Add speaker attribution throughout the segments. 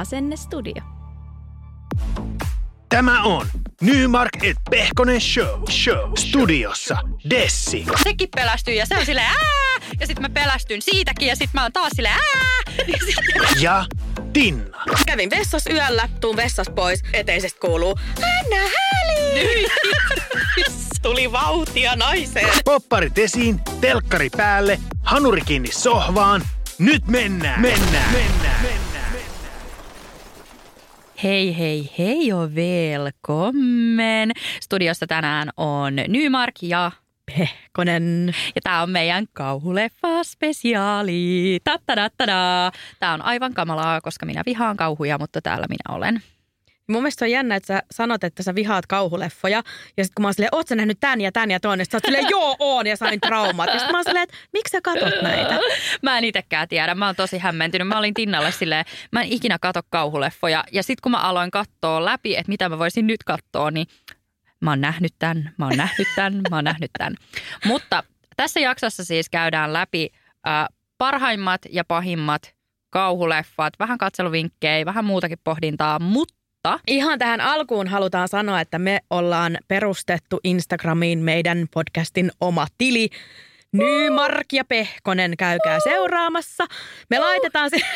Speaker 1: Asennestudio.
Speaker 2: Tämä on Nymark et Pehkonen Show. Show. Studiossa Dessi.
Speaker 3: sekin pelästyi ja se on silleen ää! Ja sitten mä pelästyn siitäkin ja sitten mä oon taas silleen ää! Ja sit,
Speaker 2: Ja Tinna.
Speaker 4: Kävin vessassa yöllä, tuun vessasta pois, eteisestä kuuluu Anna Häli! Tuli vauhtia naiseen.
Speaker 2: Popparit esiin, telkkari päälle, hanuri kiinni sohvaan. Nyt mennään. Mennään. Mennään. mennään.
Speaker 1: Hei hei hei jo velkommen. Studiossa tänään on Nymark ja Pehkonen. Ja tää on meidän kauhuleffa spesiaali. Tattadattadaa. Tää on aivan kamalaa, koska minä vihaan kauhuja, mutta täällä minä olen.
Speaker 4: Mun mielestä on jännä, että sä sanot, että sä vihaat kauhuleffoja. Ja sitten kun mä oon silleen, oot sä nähnyt tän ja tän ja ton? Ja sä oot silleen, joo oon ja sain traumat. Ja sit mä oon silleen, että miksi sä katot näitä?
Speaker 1: Mä en itekään tiedä. Mä oon tosi hämmentynyt. Mä olin Tinnalle silleen, mä en ikinä kato kauhuleffoja. Ja sitten kun mä aloin katsoa läpi, että mitä mä voisin nyt katsoa, niin mä oon nähnyt tämän, mä oon nähnyt tämän, mä oon nähnyt tämän. Mutta tässä jaksossa siis käydään läpi äh, parhaimmat ja pahimmat kauhuleffat, vähän katseluvinkkejä, vähän muutakin pohdintaa, mutta
Speaker 4: Ihan tähän alkuun halutaan sanoa, että me ollaan perustettu Instagramiin meidän podcastin oma tili. Nymark ja Pehkonen, käykää seuraamassa. Me laitetaan se...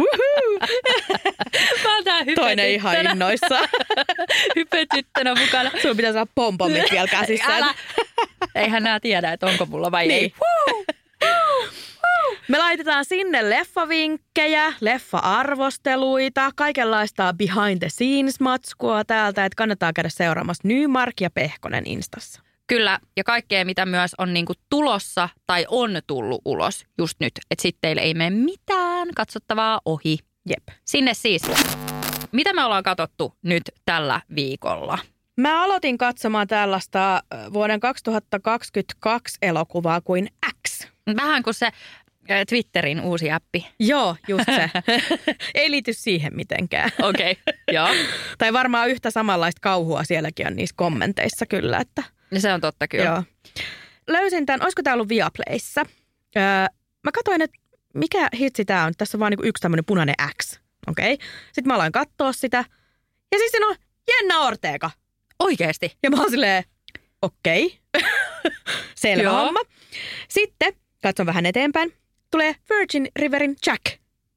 Speaker 1: mä oon tää
Speaker 4: Toinen ihan innoissa.
Speaker 1: hypetyttönä mukana.
Speaker 4: Sun pitää saada pompommit vielä käsissä.
Speaker 1: Älä. Eihän nää tiedä, että onko mulla vai
Speaker 4: Niin.
Speaker 1: ei.
Speaker 4: Me laitetaan sinne leffavinkkejä, leffa-arvosteluita, kaikenlaista behind the scenes matskua täältä, että kannattaa käydä seuraamassa Nymark ja Pehkonen Instassa.
Speaker 1: Kyllä, ja kaikkea, mitä myös on niinku tulossa tai on tullut ulos just nyt. Että sitten teille ei mene mitään katsottavaa ohi.
Speaker 4: Jep.
Speaker 1: Sinne siis. Mitä me ollaan katsottu nyt tällä viikolla?
Speaker 4: Mä aloitin katsomaan tällaista vuoden 2022 elokuvaa kuin X.
Speaker 1: Vähän kuin se Twitterin uusi appi.
Speaker 4: Joo, just se. Ei liity siihen mitenkään.
Speaker 1: Okei, okay. joo.
Speaker 4: Tai varmaan yhtä samanlaista kauhua sielläkin on niissä kommenteissa kyllä, että
Speaker 1: Ja se on totta kyllä.
Speaker 4: Joo. Löysin tämän, olisiko tämä ollut Viaplayssa. Öö, mä katsoin, että mikä hitsi tämä on. Tässä on vaan niinku yksi tämmöinen punainen X. Okei. Okay. Sitten mä aloin katsoa sitä. Ja siis siinä on Jenna Ortega.
Speaker 1: Oikeesti.
Speaker 4: Ja mä oon silleen, okei. Okay. Selvä
Speaker 1: Joo.
Speaker 4: homma. Sitten, katson vähän eteenpäin, tulee Virgin Riverin Jack.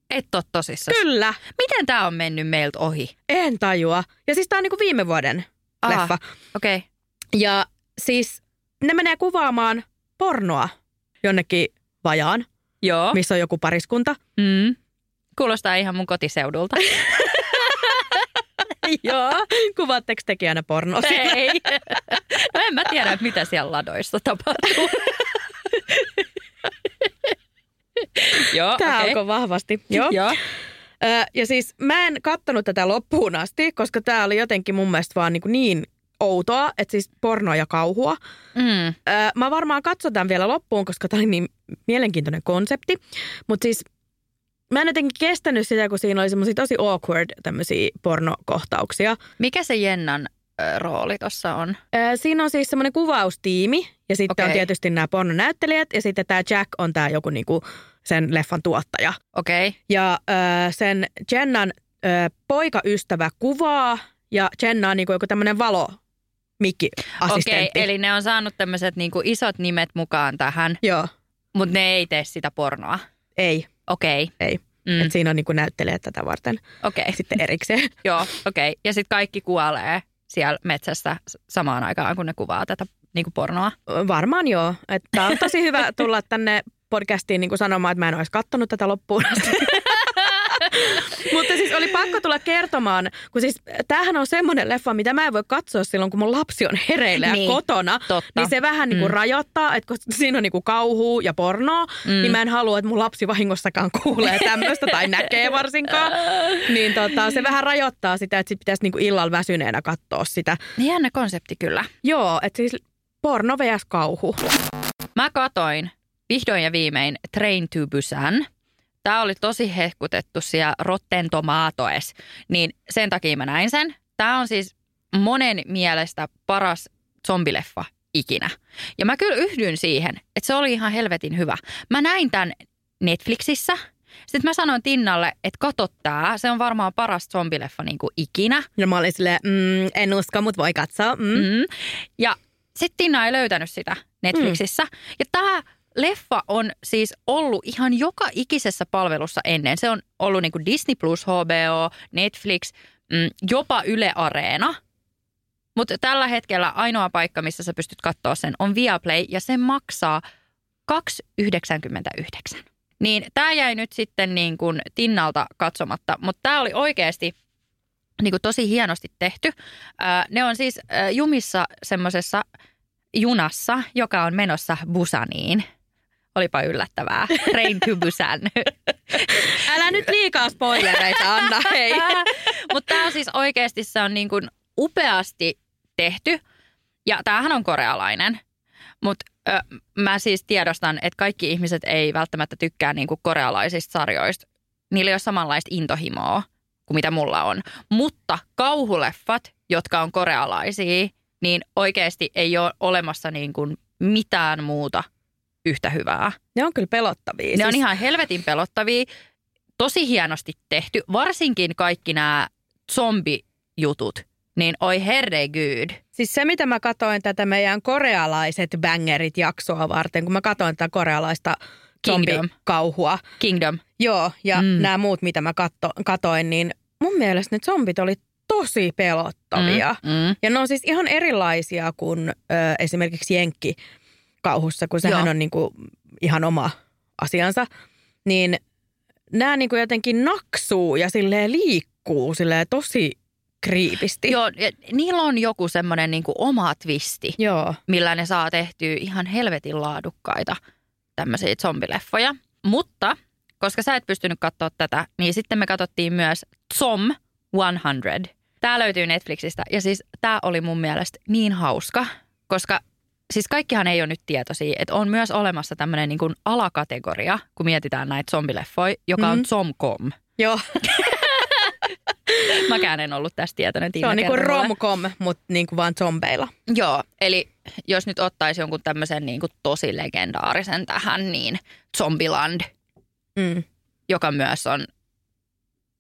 Speaker 1: Et ole tosissaan.
Speaker 4: Kyllä,
Speaker 1: Miten tämä on mennyt meiltä ohi?
Speaker 4: en tajua. Ja siis tää on niinku viime vuoden
Speaker 1: Aha.
Speaker 4: leffa.
Speaker 1: Okei. Okay.
Speaker 4: Ja siis ne menee kuvaamaan pornoa jonnekin vajaan,
Speaker 1: Joo.
Speaker 4: missä on joku pariskunta.
Speaker 1: Mm. Kuulostaa ihan mun kotiseudulta. Joo.
Speaker 4: Kuvaatteko tekin aina pornoa?
Speaker 1: Ei. No en mä tiedä, mitä siellä ladoissa tapahtuu. Joo,
Speaker 4: Tämä
Speaker 1: okei.
Speaker 4: alkoi vahvasti. Joo.
Speaker 1: Joo.
Speaker 4: Ö, ja siis mä en kattonut tätä loppuun asti, koska tämä oli jotenkin mun mielestä vaan niin, niin outoa, että siis pornoa ja kauhua.
Speaker 1: Mm.
Speaker 4: Ö, mä varmaan katson tämän vielä loppuun, koska tämä oli niin mielenkiintoinen konsepti. Mutta siis mä en jotenkin kestänyt sitä, kun siinä oli semmoisia tosi awkward tämmöisiä pornokohtauksia.
Speaker 1: Mikä se Jennan rooli tuossa on?
Speaker 4: Siinä on siis semmoinen kuvaustiimi ja sitten on
Speaker 1: Okei.
Speaker 4: tietysti nämä pornonäyttelijät ja sitten tämä Jack on tämä joku niinku sen leffan tuottaja.
Speaker 1: Okei. Okay.
Speaker 4: Ja ö, sen Jennan ö, poikaystävä kuvaa ja Jenna on niinku joku tämmöinen valomies mikkiassistentti.
Speaker 1: Okei, eli ne on saanut tämmöiset niinku isot nimet mukaan tähän,
Speaker 4: Joo,
Speaker 1: mutta ne ei tee sitä pornoa.
Speaker 4: ei,
Speaker 1: Okei,
Speaker 4: ei.
Speaker 1: Mm.
Speaker 4: Et siinä on niinku näyttelijät tätä varten
Speaker 1: okei.
Speaker 4: sitten erikseen.
Speaker 1: Joo, okei. Ja sitten kaikki kuolee siellä metsässä samaan aikaan, kun ne kuvaa tätä niinku pornoa.
Speaker 4: Varmaan joo. Että on tosi hyvä tulla tänne podcastiin niin kuin sanomaan, että mä en olisi kattonut tätä loppuun asti. Mutta siis oli pakko tulla kertomaan, kun siis tämähän on semmoinen leffa, mitä mä en voi katsoa silloin, kun mun lapsi on hereillä ja
Speaker 1: Niin,
Speaker 4: kotona.
Speaker 1: totta.
Speaker 4: Niin se vähän niin kuin
Speaker 1: Mm.
Speaker 4: rajoittaa, että kun siinä on niin kuin kauhua ja pornoa, mm. niin mä en halua, että mun lapsi vahingossakaan kuulee tämmöistä tai näkee varsinkaan. Niin tota, se vähän rajoittaa sitä, että sit pitäisi niin kuin illalla väsyneenä katsoa sitä.
Speaker 1: Niin jännä konsepti kyllä.
Speaker 4: Joo, että siis porno vs. kauhu.
Speaker 1: Mä katoin vihdoin ja viimein Train to Busan. Tämä oli tosi hehkutettu siellä Rotten Tomatoes, niin sen takia mä näin sen. Tämä on siis monen mielestä paras zombileffa ikinä. Ja mä kyllä yhdyn siihen, että se oli ihan helvetin hyvä. Mä näin tämän Netflixissä. Sitten mä sanoin Tinnalle, että kato tää, se on varmaan paras zombileffa niin kuin ikinä.
Speaker 4: Ja mä olin silleen, mm, en usko, mutta voi katsoa. Mm.
Speaker 1: Mm. Ja sitten Tinna ei löytänyt sitä Netflixissä. Mm. Ja tämä leffa on siis ollut ihan joka ikisessä palvelussa ennen. Se on ollut niin kuin Disney Plus, HBO, Netflix, mm, jopa Yle Areena. Mutta tällä hetkellä ainoa paikka, missä sä pystyt katsoa sen, on Viaplay ja se maksaa 2,99. Niin tämä jäi nyt sitten niin kuin Tinnalta katsomatta, mutta tämä oli oikeasti niin kuin tosi hienosti tehty. Ää, ne on siis ää, jumissa semmoisessa junassa, joka on menossa Busaniin. Olipa yllättävää. Train to Busan.
Speaker 4: Älä nyt liikaa spoilereita, Anna, hei.
Speaker 1: Mutta tämä on siis oikeasti se on niin kuin upeasti tehty. Ja tämähän on korealainen. Mutta mä siis tiedostan, että kaikki ihmiset ei välttämättä tykkää niin kuin korealaisista sarjoista. Niillä ei ole samanlaista intohimoa kuin mitä mulla on. Mutta kauhuleffat, jotka on korealaisia, niin oikeasti ei ole olemassa niin kuin mitään muuta yhtä hyvää.
Speaker 4: Ne on kyllä pelottavia.
Speaker 1: Ne on
Speaker 4: Siis-
Speaker 1: ihan helvetin pelottavia, tosi hienosti tehty. Varsinkin kaikki nämä zombijutut, niin oi herregud.
Speaker 4: Siis se, mitä mä katoin tätä meidän korealaiset bangerit jaksoa varten, kun mä katoin tätä korealaista
Speaker 1: Kingdom.
Speaker 4: zombikauhua.
Speaker 1: Kingdom.
Speaker 4: Joo, ja
Speaker 1: Mm.
Speaker 4: nämä muut, mitä mä katto, katoin, niin mun mielestä ne zombit oli tosi pelottavia.
Speaker 1: Mm, mm.
Speaker 4: Ja ne on siis ihan erilaisia kuin ö, esimerkiksi Jenkki-kauhussa, kun sehän
Speaker 1: Joo.
Speaker 4: on niinku ihan oma asiansa. Niin nämä niinku jotenkin naksuu ja silleen liikkuu silleen tosi kriipisti.
Speaker 1: Joo, ja niillä on joku semmoinen niinku oma twisti,
Speaker 4: Joo.
Speaker 1: millä ne saa tehtyä ihan helvetin laadukkaita tämmöisiä zombileffoja. Mutta koska sä et pystynyt katsoa tätä, niin sitten me katsottiin myös Zom 100. Tämä löytyy Netflixistä ja siis tämä oli mun mielestä niin hauska, koska siis kaikkihan ei ole nyt tietoisia, että on myös olemassa tämmöinen niin kuin alakategoria, kun mietitään näitä zombileffoja, joka on
Speaker 4: Mhm.
Speaker 1: Zomcom.
Speaker 4: Joo,
Speaker 1: Mäkään en ollut tästä tietoinen.
Speaker 4: se on niinku romcom, mutta niinku vaan zombeilla.
Speaker 1: Joo, eli jos nyt ottaisi jonkun tämmöisen niin kuin tosi legendaarisen tähän, niin Zombieland,
Speaker 4: Mm.
Speaker 1: joka myös on,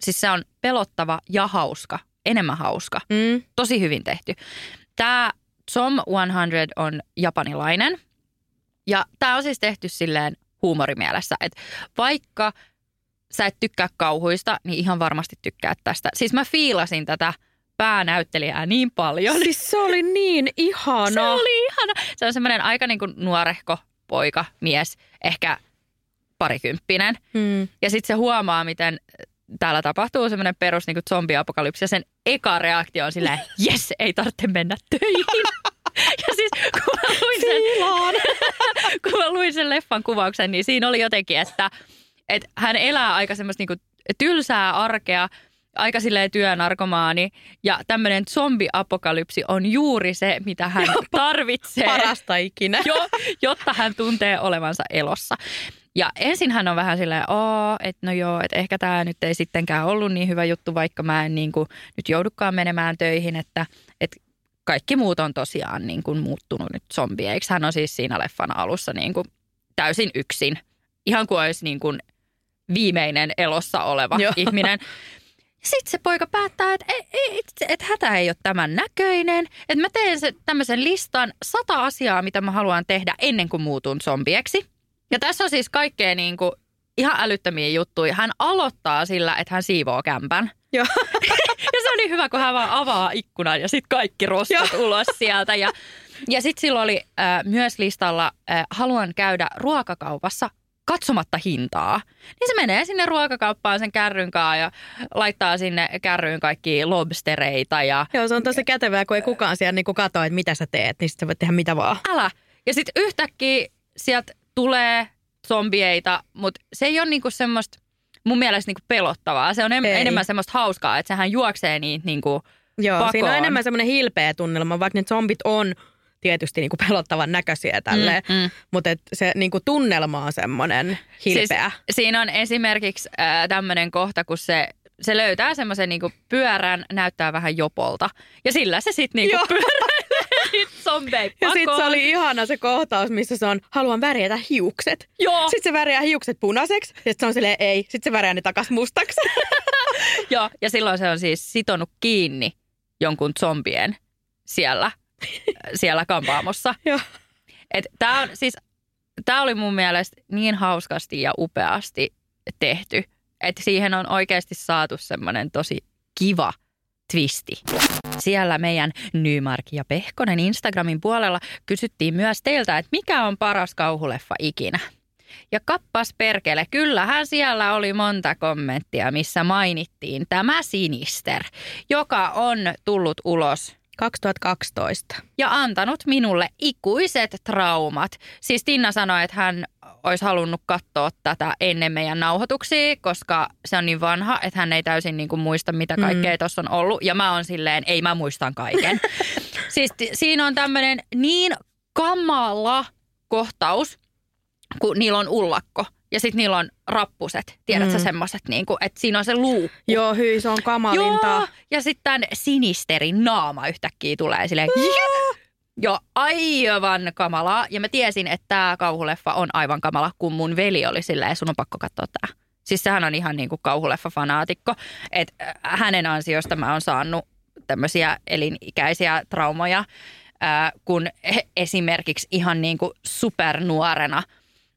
Speaker 1: siis se on pelottava ja hauska, enemmän hauska,
Speaker 4: Mm.
Speaker 1: tosi hyvin tehty. Tämä Zom 100 on japanilainen ja tämä on siis tehty silleen huumorimielessä, että vaikka sä et tykkää kauhuista, niin ihan varmasti tykkäät tästä. Siis mä fiilasin tätä päänäyttelijää niin paljon.
Speaker 4: Siis se oli niin ihana.
Speaker 1: Se oli ihana. Se on semmoinen aika niin kuin nuorehko poika, mies, ehkä parikymppinen.
Speaker 4: Mm.
Speaker 1: Ja sitten se huomaa, miten täällä tapahtuu semmoinen perus niin kuin zombiapokalypsi. Ja sen eka reaktio on silleen, jes, ei tarvitse mennä töihin. Ja siis kun mä luin sen, kun mä luin sen leffan kuvauksen, niin siinä oli jotenkin, että, että hän elää aika semmoista niin tylsää arkea, aika silleen työnarkomaani. Ja tämmöinen zombiapokalypsi on juuri se, mitä hän tarvitsee.
Speaker 4: Parasta ikinä.
Speaker 1: jo, jotta hän tuntee olevansa elossa. Ja ensin hän on vähän silleen, Oo, että no joo, että ehkä tämä nyt ei sittenkään ollut niin hyvä juttu, vaikka mä en niin kuin nyt joudukaan menemään töihin, että, että kaikki muut on tosiaan niin kuin muuttunut nyt zombieiksi. Hän on siis siinä leffan alussa niin kuin täysin yksin, ihan kuin olisi niin kuin viimeinen elossa oleva
Speaker 4: Joo.
Speaker 1: ihminen. Sitten se poika päättää, että et, et, et hätä ei ole tämän näköinen. Että mä teen se, tämmöisen listan sata asiaa, mitä mä haluan tehdä ennen kuin muutun zombieksi. Ja tässä on siis kaikkea niin kuin ihan älyttömiä juttuja. Hän aloittaa sillä, että hän siivoo kämpän.
Speaker 4: Joo.
Speaker 1: Ja se on niin hyvä, kun hän vaan avaa ikkunan ja sitten kaikki roskat ulos sieltä. Ja, ja sitten silloin oli äh, myös listalla, äh, haluan käydä ruokakaupassa katsomatta hintaa. Niin se menee sinne ruokakauppaan sen kärryn kanssa ja laittaa sinne kärryyn kaikki lobstereita ja
Speaker 4: Joo, se on tosi kätevää, kun ei kukaan siellä niin katsoa, että mitä sä teet, niin sit sä voit tehdä mitä vaan.
Speaker 1: älä. Ja sitten yhtäkkiä sieltä tulee zombieita, mutta se ei ole niinku semmoista mun mielestä niinku pelottavaa. Se on en,
Speaker 4: Ei.
Speaker 1: enemmän semmoista hauskaa, että sehän juoksee niitä niinku
Speaker 4: Joo,
Speaker 1: pakoon.
Speaker 4: siinä on enemmän semmoinen hilpeä tunnelma, vaikka ne zombit on tietysti niinku pelottavan näköisiä tälleen,
Speaker 1: Mm, mm.
Speaker 4: mutta et se niinku tunnelma on semmoinen hilpeä.
Speaker 1: Siis siinä on esimerkiksi äh, tämmöinen kohta, kun se, se löytää semmoisen niinku pyörän, näyttää vähän jopolta. Ja sillä se sitten niinku
Speaker 4: Joo. Ja sitten se oli ihana se kohtaus, missä se on, haluan värjätä hiukset.
Speaker 1: Joo,
Speaker 4: Sitten se värjää hiukset punaiseksi, ja sitten se on silleen ei, sitten se värjää ne takas mustaksi.
Speaker 1: joo. Ja silloin se on siis sitonut kiinni jonkun zombien siellä, siellä kampaamossa.
Speaker 4: Joo.
Speaker 1: Et tää on siis, tää oli mun mielestä niin hauskasti ja upeasti tehty, että siihen on oikeasti saatu semmoinen tosi kiva twisti. Siellä meidän Nymark ja Pehkonen Instagramin puolella kysyttiin myös teiltä, että mikä on paras kauhuleffa ikinä. Ja kappas perkele, kyllähän siellä oli monta kommenttia, missä mainittiin tämä Sinister, joka on tullut ulos
Speaker 4: 2012.
Speaker 1: ja antanut minulle ikuiset traumat. Siis Tinna sanoi, että hän olisi halunnut katsoa tätä ennen meidän nauhoituksia, koska se on niin vanha, että hän ei täysin niin kuin muista, mitä kaikkea tuossa on ollut. Ja mä oon silleen, ei mä muistan kaiken. siis ti- siinä on tämmöinen niin kamala kohtaus, kun niillä on ullakko. Ja sitten niillä on rappuset, tiedätkö mm. semmoiset, niin kuin, että siinä on se luukku.
Speaker 4: Joo, hyi, se on kamalinta.
Speaker 1: Joo, ja sitten tämän sinisterin naama yhtäkkiä tulee silleen, Joo. Joo, aivan kamalaa. Ja mä tiesin, että tämä kauhuleffa on aivan kamala, kun mun veli oli silleen, sun on pakko katsoa tämä. Siis sehän on ihan niin kuin kauhuleffa-fanaatikko. Että hänen ansiosta mä oon saanut tämmöisiä elinikäisiä traumoja, ää, kun he- esimerkiksi ihan niin kuin supernuorena –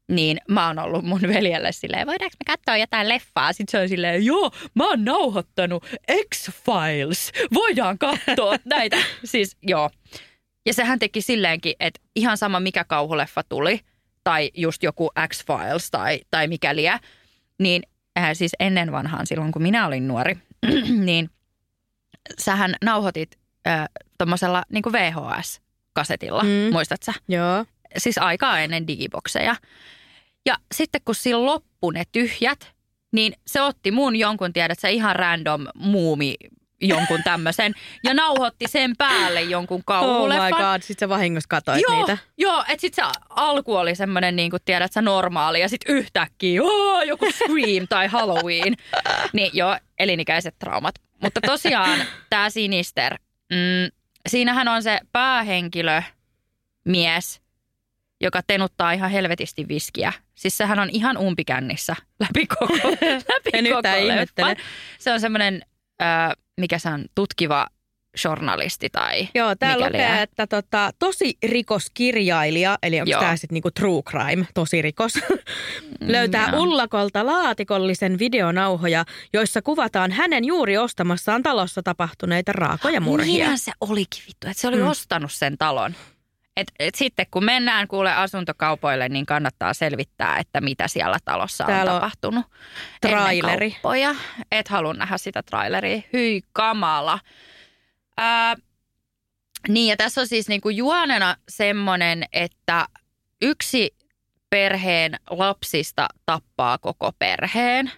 Speaker 1: niin mä oon ollut mun veljelle silleen, voidaanko me katsoa jotain leffaa? Sitten se on silleen, joo, mä oon nauhoittanut X-Files, voidaan katsoa näitä. Siis joo. Ja sehän teki silleenkin, että ihan sama mikä kauhuleffa tuli, tai just joku X-Files tai, tai mikä liä, niin äh, siis ennen vanhaan silloin, kun minä olin nuori, niin sähän nauhoitit äh, tuommoisella niin VHS-kasetilla,
Speaker 4: Mm.
Speaker 1: muistat sä?
Speaker 4: Joo.
Speaker 1: Siis aikaa ennen digibokseja. Ja sitten kun sillä loppu ne tyhjät, niin se otti mun jonkun, tiedät sä, ihan random muumi jonkun tämmöisen ja nauhoitti sen päälle jonkun
Speaker 4: Oh my
Speaker 1: kauhuleffan.
Speaker 4: god, sit sä vahingossa katsoit
Speaker 1: Joo,
Speaker 4: niitä.
Speaker 1: joo että sitten se alku oli semmoinen, niin kuin tiedät sä, normaali ja sitten yhtäkkiä oh, joku Scream tai Halloween. Niin joo, elinikäiset traumat. Mutta tosiaan tämä Sinister, mm, siinähän on se päähenkilö, mies, joka tenuttaa ihan helvetisti viskiä. Siis sehän on ihan umpikännissä läpi koko, läpi
Speaker 4: En
Speaker 1: koko leffan. Se on semmoinen, äh, mikä se on, tutkiva journalisti tai
Speaker 4: Joo,
Speaker 1: mikä
Speaker 4: lukee, että tota, tosi rikoskirjailija, eli onko tämä sitten niinku true crime, tosi rikos, löytää
Speaker 1: joo.
Speaker 4: ullakolta laatikollisen videonauhoja, joissa kuvataan hänen juuri ostamassaan talossa tapahtuneita raakoja murhia.
Speaker 1: Niinhän se olikin vittu, että se oli
Speaker 4: Mm.
Speaker 1: mm. ostanut sen talon. Et, et sitten kun mennään kuule asuntokaupoille, niin kannattaa selvittää, että mitä siellä talossa
Speaker 4: Täällä on
Speaker 1: on tapahtunut.
Speaker 4: traileri.
Speaker 1: Ennen kauppoja. Et halua nähdä sitä traileria. Hyi kamala. Ää, niin ja tässä on siis niinku juonena semmoinen, että yksi perheen lapsista tappaa koko perheen.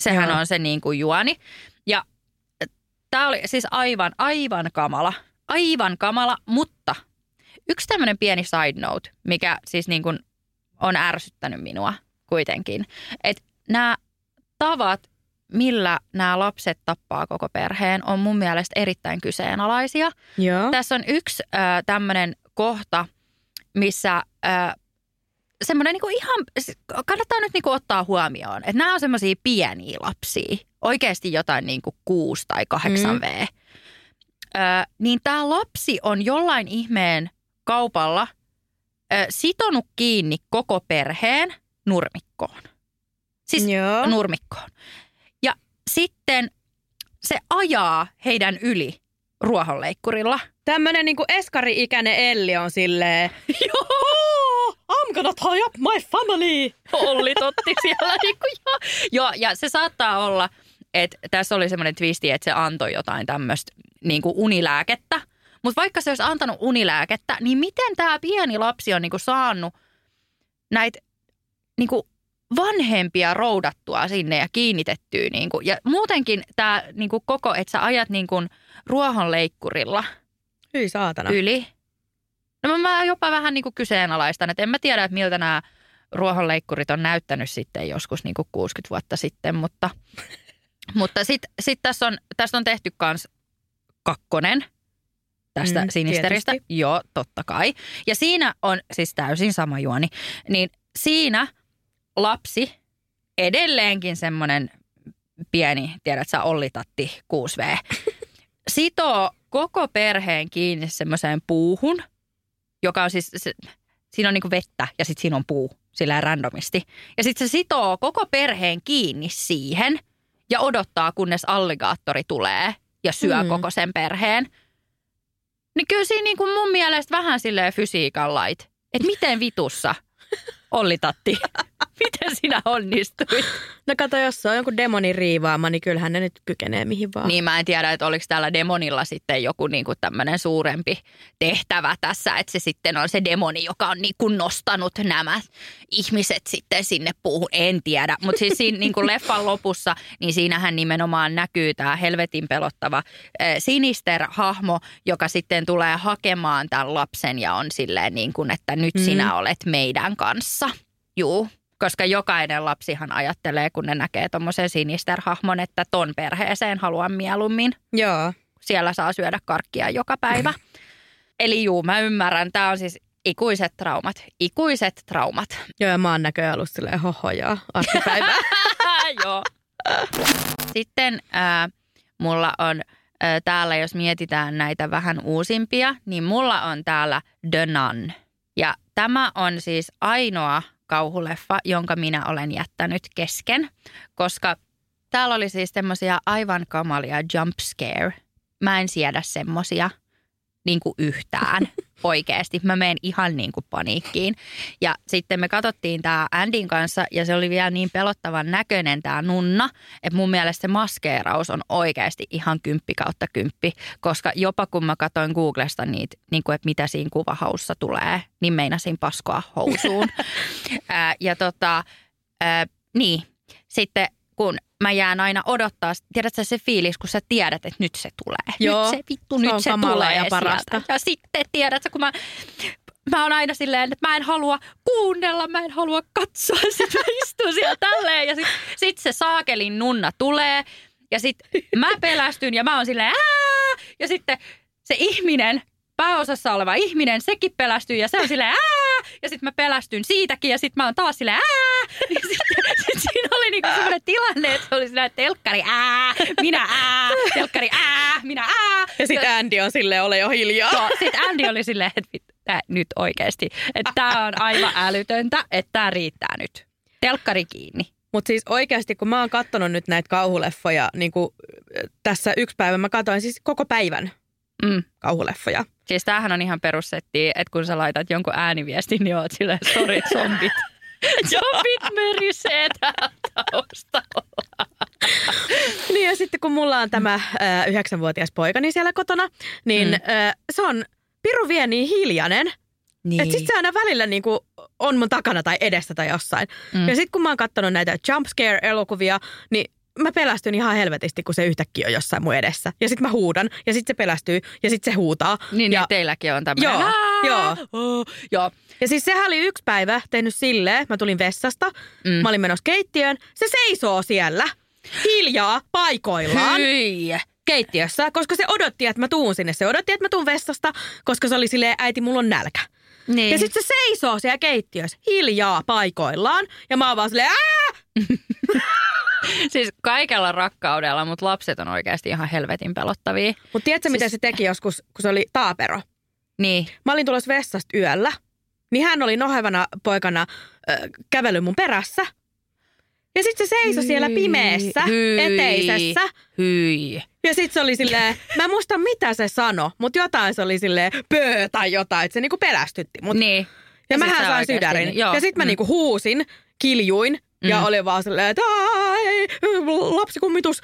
Speaker 1: Sehän
Speaker 4: Joo.
Speaker 1: on se niinku juoni. Ja tämä oli siis aivan, aivan kamala. Aivan kamala, mutta yksi tämmöinen pieni side note, mikä siis niin kuin on ärsyttänyt minua kuitenkin. Että nämä tavat, millä nämä lapset tappaa koko perheen, on mun mielestä erittäin kyseenalaisia.
Speaker 4: Joo.
Speaker 1: Tässä on yksi äh, tämmöinen kohta, missä äh, semmoinen niinku ihan, kannattaa nyt niinku ottaa huomioon, että nämä on semmoisia pieniä lapsia oikeasti jotain niin kuin 6 tai 8 V, ö, niin tämä lapsi on jollain ihmeen kaupalla ö, sitonut kiinni koko perheen nurmikkoon. Siis
Speaker 4: Joo.
Speaker 1: nurmikkoon. Ja sitten se ajaa heidän yli ruohonleikkurilla.
Speaker 4: Tämmönen niinku eskari-ikäinen Elli on silleen, Joo, I'm gonna tie up my family.
Speaker 1: Olli totti siellä. Niin kuin, joo. joo, ja se saattaa olla, että tässä oli semmoinen twisti, että se antoi jotain tämmöistä niin kuin unilääkettä. Mutta vaikka se olisi antanut unilääkettä, niin miten tämä pieni lapsi on niin kuin saanut näitä niin kuin vanhempia roudattua sinne ja kiinnitettyä. Niin kuin. Ja muutenkin tämä niin kuin koko, että sä ajat niin kuin ruohonleikkurilla
Speaker 4: Hyi saatana.
Speaker 1: yli. No mä jopa vähän niin kuin kyseenalaistan, että en mä tiedä, että miltä nämä ruohonleikkurit on näyttänyt sitten joskus niin kuin 60 vuotta sitten, mutta, mutta sitten sit tässä on, tästä on tehty myös kakkonen tästä
Speaker 4: Mm,
Speaker 1: sinisteristä.
Speaker 4: tietysti.
Speaker 1: Joo, totta kai. Ja siinä on siis täysin sama juoni. Niin siinä lapsi, edelleenkin semmoinen pieni, tiedät sä, Olli-tatti 6V, sitoo koko perheen kiinni semmoiseen puuhun, joka on siis, se, siinä on niinku vettä ja sitten siinä on puu sillä randomisti. Ja sitten se sitoo koko perheen kiinni siihen ja odottaa, kunnes alligaattori tulee ja syö
Speaker 4: mm.
Speaker 1: koko sen perheen. Niin kyllä siinä niinku mun mielestä vähän silleen fysiikan lait. Että miten vitussa, Olli Tatti, miten sinä onnistuit?
Speaker 4: No kato, jos se on jonkun demonin riivaama, niin kyllähän ne nyt kykenee mihin vaan.
Speaker 1: Niin mä en tiedä, että oliko täällä demonilla sitten joku niin kuin tämmöinen suurempi tehtävä tässä, että se sitten on se demoni, joka on niin kuin nostanut nämä ihmiset sitten sinne puuhun. En tiedä, mutta siis siinä niin kuin leffan lopussa, niin siinähän nimenomaan näkyy tämä helvetin pelottava äh, sinister-hahmo, joka sitten tulee hakemaan tämän lapsen ja on silleen niin kuin, että nyt
Speaker 4: Mm.
Speaker 1: sinä olet meidän kanssa. Juu, koska jokainen lapsihan ajattelee, kun ne näkee tuommoisen sinister-hahmon, että ton perheeseen haluan mieluummin.
Speaker 4: Joo.
Speaker 1: Siellä saa syödä karkkia joka päivä. Eli juu, mä ymmärrän. Tämä on siis ikuiset traumat. Ikuiset traumat.
Speaker 4: Joo, ja mä oon näköjään ollut silleen hohojaa arkipäivää.
Speaker 1: Joo. Sitten äh, mulla on äh, täällä, jos mietitään näitä vähän uusimpia, niin mulla on täällä The Nun. Ja tämä on siis ainoa kauhuleffa, jonka minä olen jättänyt kesken, koska täällä oli siis semmoisia aivan kamalia jump scare. Mä en siedä semmosia niin kuin yhtään oikeasti. Mä menen ihan niin kuin paniikkiin. Ja sitten me katsottiin tämä Andin kanssa ja se oli vielä niin pelottavan näköinen tämä nunna, että mun mielestä se maskeeraus on oikeasti ihan kymppi kautta kymppi, koska jopa kun mä katsoin Googlesta niitä, niin kuin, että mitä siinä kuvahaussa tulee, niin meinasin paskoa housuun. Ää, ja tota, ää, niin, sitten kun mä jään aina odottaa, tiedätkö se fiilis, kun sä tiedät, että nyt se tulee.
Speaker 4: Joo,
Speaker 1: nyt se vittu,
Speaker 4: se
Speaker 1: nyt se tulee
Speaker 4: ja parasta.
Speaker 1: sieltä. Ja sitten tiedätkö, kun mä, mä oon aina silleen, että mä en halua kuunnella, mä en halua katsoa. Sitten mä istun siellä tälleen ja sitten sit se saakelin nunna tulee. Ja sitten mä pelästyn ja mä oon silleen Ää! Ja sitten se ihminen, pääosassa oleva ihminen, sekin pelästyy ja se on silleen Ää! Ja sitten mä pelästyn siitäkin ja sitten mä oon taas silleen Ää! Ja sitten sit siinä oli niinku semmoinen tilanne, että se oli silleen telkkari ää, minä ää, telkkari ää, minä ää.
Speaker 4: ja sitten Andy on silleen, ole jo hiljaa.
Speaker 1: Joo, sit Andy oli silleen, että tää nyt oikeasti. Että tää on aivan älytöntä, että tää riittää nyt. Telkkari kiinni.
Speaker 4: Mutta siis oikeasti, kun mä oon katsonut nyt näitä kauhuleffoja, niin kuin tässä yksi päivä mä katsoin siis koko päivän
Speaker 1: Mm.
Speaker 4: kauhuleffoja.
Speaker 1: Siis tämähän on ihan perussetti, että kun sä laitat jonkun ääniviestin, niin oot silleen, sori, zombit. zombit mörisee täällä taustalla.
Speaker 4: Niin ja sitten kun mulla on tämä ö, yhdeksänvuotias poikani siellä kotona, niin
Speaker 1: Mm.
Speaker 4: ö, se on piru vie niin hiljainen,
Speaker 1: Niin.
Speaker 4: että sit se aina välillä niinku on mun takana tai edessä tai jossain.
Speaker 1: Mm.
Speaker 4: Ja sitten kun mä oon katsonut näitä jump scare-elokuvia, niin mä pelästyn ihan helvetisti, kun se yhtäkkiä on jossain mun edessä. Ja sitten mä huudan, ja sitten se pelästyy, ja sitten se huutaa.
Speaker 1: Niin,
Speaker 4: ja,
Speaker 1: ja, teilläkin on tämmöinen.
Speaker 4: Joo, joo.
Speaker 1: Oh, joo.
Speaker 4: Ja siis sehän oli yksi päivä tehnyt silleen, mä tulin vessasta,
Speaker 1: Mm.
Speaker 4: mä olin menossa keittiöön, se seisoo siellä hiljaa paikoillaan
Speaker 1: Hyi.
Speaker 4: keittiössä, koska se odotti, että mä tuun sinne. Se odotti, että mä tuun vessasta, koska se oli silleen, äiti, mulla on nälkä.
Speaker 1: Niin.
Speaker 4: Ja sitten se seisoo siellä keittiössä hiljaa paikoillaan. Ja mä oon vaan silleen,
Speaker 1: siis kaikella rakkaudella, mutta lapset on oikeasti ihan helvetin pelottavia.
Speaker 4: Mutta tiedätkö,
Speaker 1: Siis-
Speaker 4: miten se teki joskus, kun se oli taapero?
Speaker 1: Niin.
Speaker 4: Mä olin tulossa vessasta yöllä, niin hän oli nohevana poikana äh, kävellyt mun perässä. Ja sitten se seisoi siellä
Speaker 1: Hyi,
Speaker 4: pimeässä,
Speaker 1: hyi.
Speaker 4: eteisessä.
Speaker 1: Hyi.
Speaker 4: Ja sitten se oli silleen, mä en muista mitä se sanoi, mutta jotain se oli silleen pöö tai jotain, että se niinku pelästytti. Mut,
Speaker 1: Niin.
Speaker 4: ja
Speaker 1: sit
Speaker 4: mähän sain sydärin.
Speaker 1: Joo.
Speaker 4: Ja sitten mä
Speaker 1: Mm.
Speaker 4: niinku huusin, kiljuin ja
Speaker 1: Mm.
Speaker 4: olin vaan silleen, että lapsikummitus.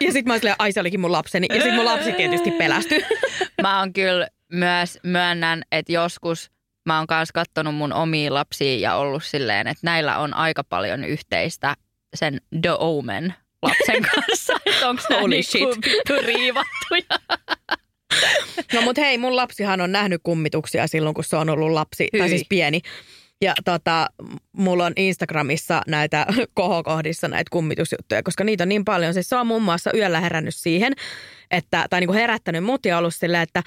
Speaker 4: Ja sitten mä olin silleen, ai se olikin mun lapseni. Ja sitten mun lapsi tietysti pelästyi.
Speaker 1: Mä oon kyllä myös myönnän, että joskus mä oon kanssa kattonut mun omia lapsia ja ollut silleen, että näillä on aika paljon yhteistä sen The Omen lapsen kanssa. Että onko nämä niinku
Speaker 4: shit.
Speaker 1: riivattuja?
Speaker 4: No mut hei, mun lapsihan on nähnyt kummituksia silloin, kun se on ollut lapsi, tai
Speaker 1: Hyi.
Speaker 4: siis pieni. Ja tota, mulla on Instagramissa näitä kohokohdissa näitä kummitusjuttuja, koska niitä on niin paljon. Siis se on muun muassa yöllä herännyt siihen, että, tai niinku herättänyt mut ja ollut silleen, että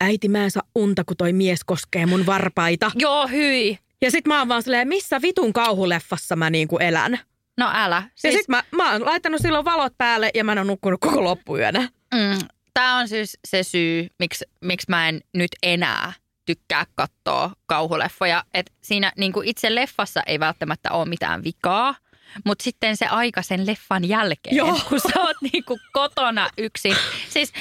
Speaker 4: äiti mä en saa unta, kun toi mies koskee mun varpaita.
Speaker 1: Joo, hyi.
Speaker 4: Ja sit mä oon vaan silleen, missä vitun kauhuleffassa mä niinku elän.
Speaker 1: No älä.
Speaker 4: Siis... Ja sit mä, mä oon laittanut silloin valot päälle ja mä en ole nukkunut koko loppuyönä.
Speaker 1: Mm, Tämä on siis se syy, miksi, miksi mä en nyt enää tykkää katsoa kauhuleffoja. Et siinä niin kuin itse leffassa ei välttämättä ole mitään vikaa, mutta sitten se aika sen leffan jälkeen,
Speaker 4: Joo.
Speaker 1: kun sä oot niin kuin kotona yksin. Siis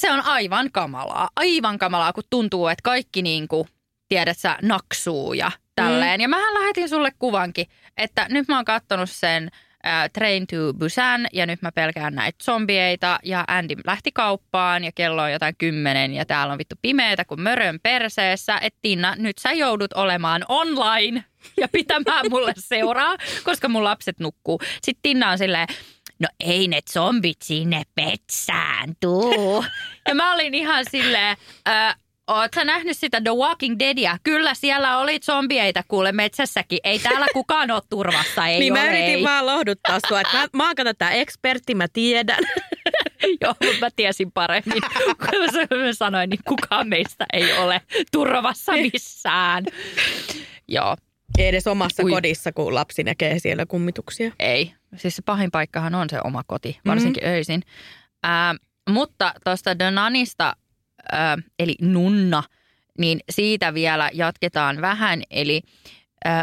Speaker 1: se on aivan kamalaa, aivan kamalaa, kun tuntuu, että kaikki niin kuin, tiedät sä, naksuu ja tälleen. Mm. Ja mähän lähetin sulle kuvankin, että nyt mä oon kattonut sen äh, Train to Busan ja nyt mä pelkään näitä zombieita ja Andy lähti kauppaan ja kello on jotain kymmenen ja täällä on vittu pimeätä kuin mörön perseessä. Et Tinna, nyt sä joudut olemaan online ja pitämään mulle seuraa, koska mun lapset nukkuu. Sitten Tinna on silleen, no ei ne zombit sinne petsään tuu. Ja mä olin ihan silleen, äh, Oot sä nähnyt sitä The Walking Deadia? Kyllä siellä oli zombieita kuule metsässäkin. Ei täällä kukaan ole turvassa, ei
Speaker 4: niin
Speaker 1: ole,
Speaker 4: mä yritin
Speaker 1: ei.
Speaker 4: vaan lohduttaa sua, että mä, mä oon kato tää ekspertti, mä tiedän.
Speaker 1: Joo, mutta mä tiesin paremmin. Kun mä sanoin, niin kukaan meistä ei ole turvassa missään. Joo,
Speaker 4: Ei edes omassa
Speaker 1: Ui.
Speaker 4: kodissa, kun lapsi näkee siellä kummituksia.
Speaker 1: ei. Siis se pahin paikkahan on se oma koti, varsinkin mm-hmm. öisin. Ää, mutta tuosta The Nanista, ää, eli Nunna, niin siitä vielä jatketaan vähän. Eli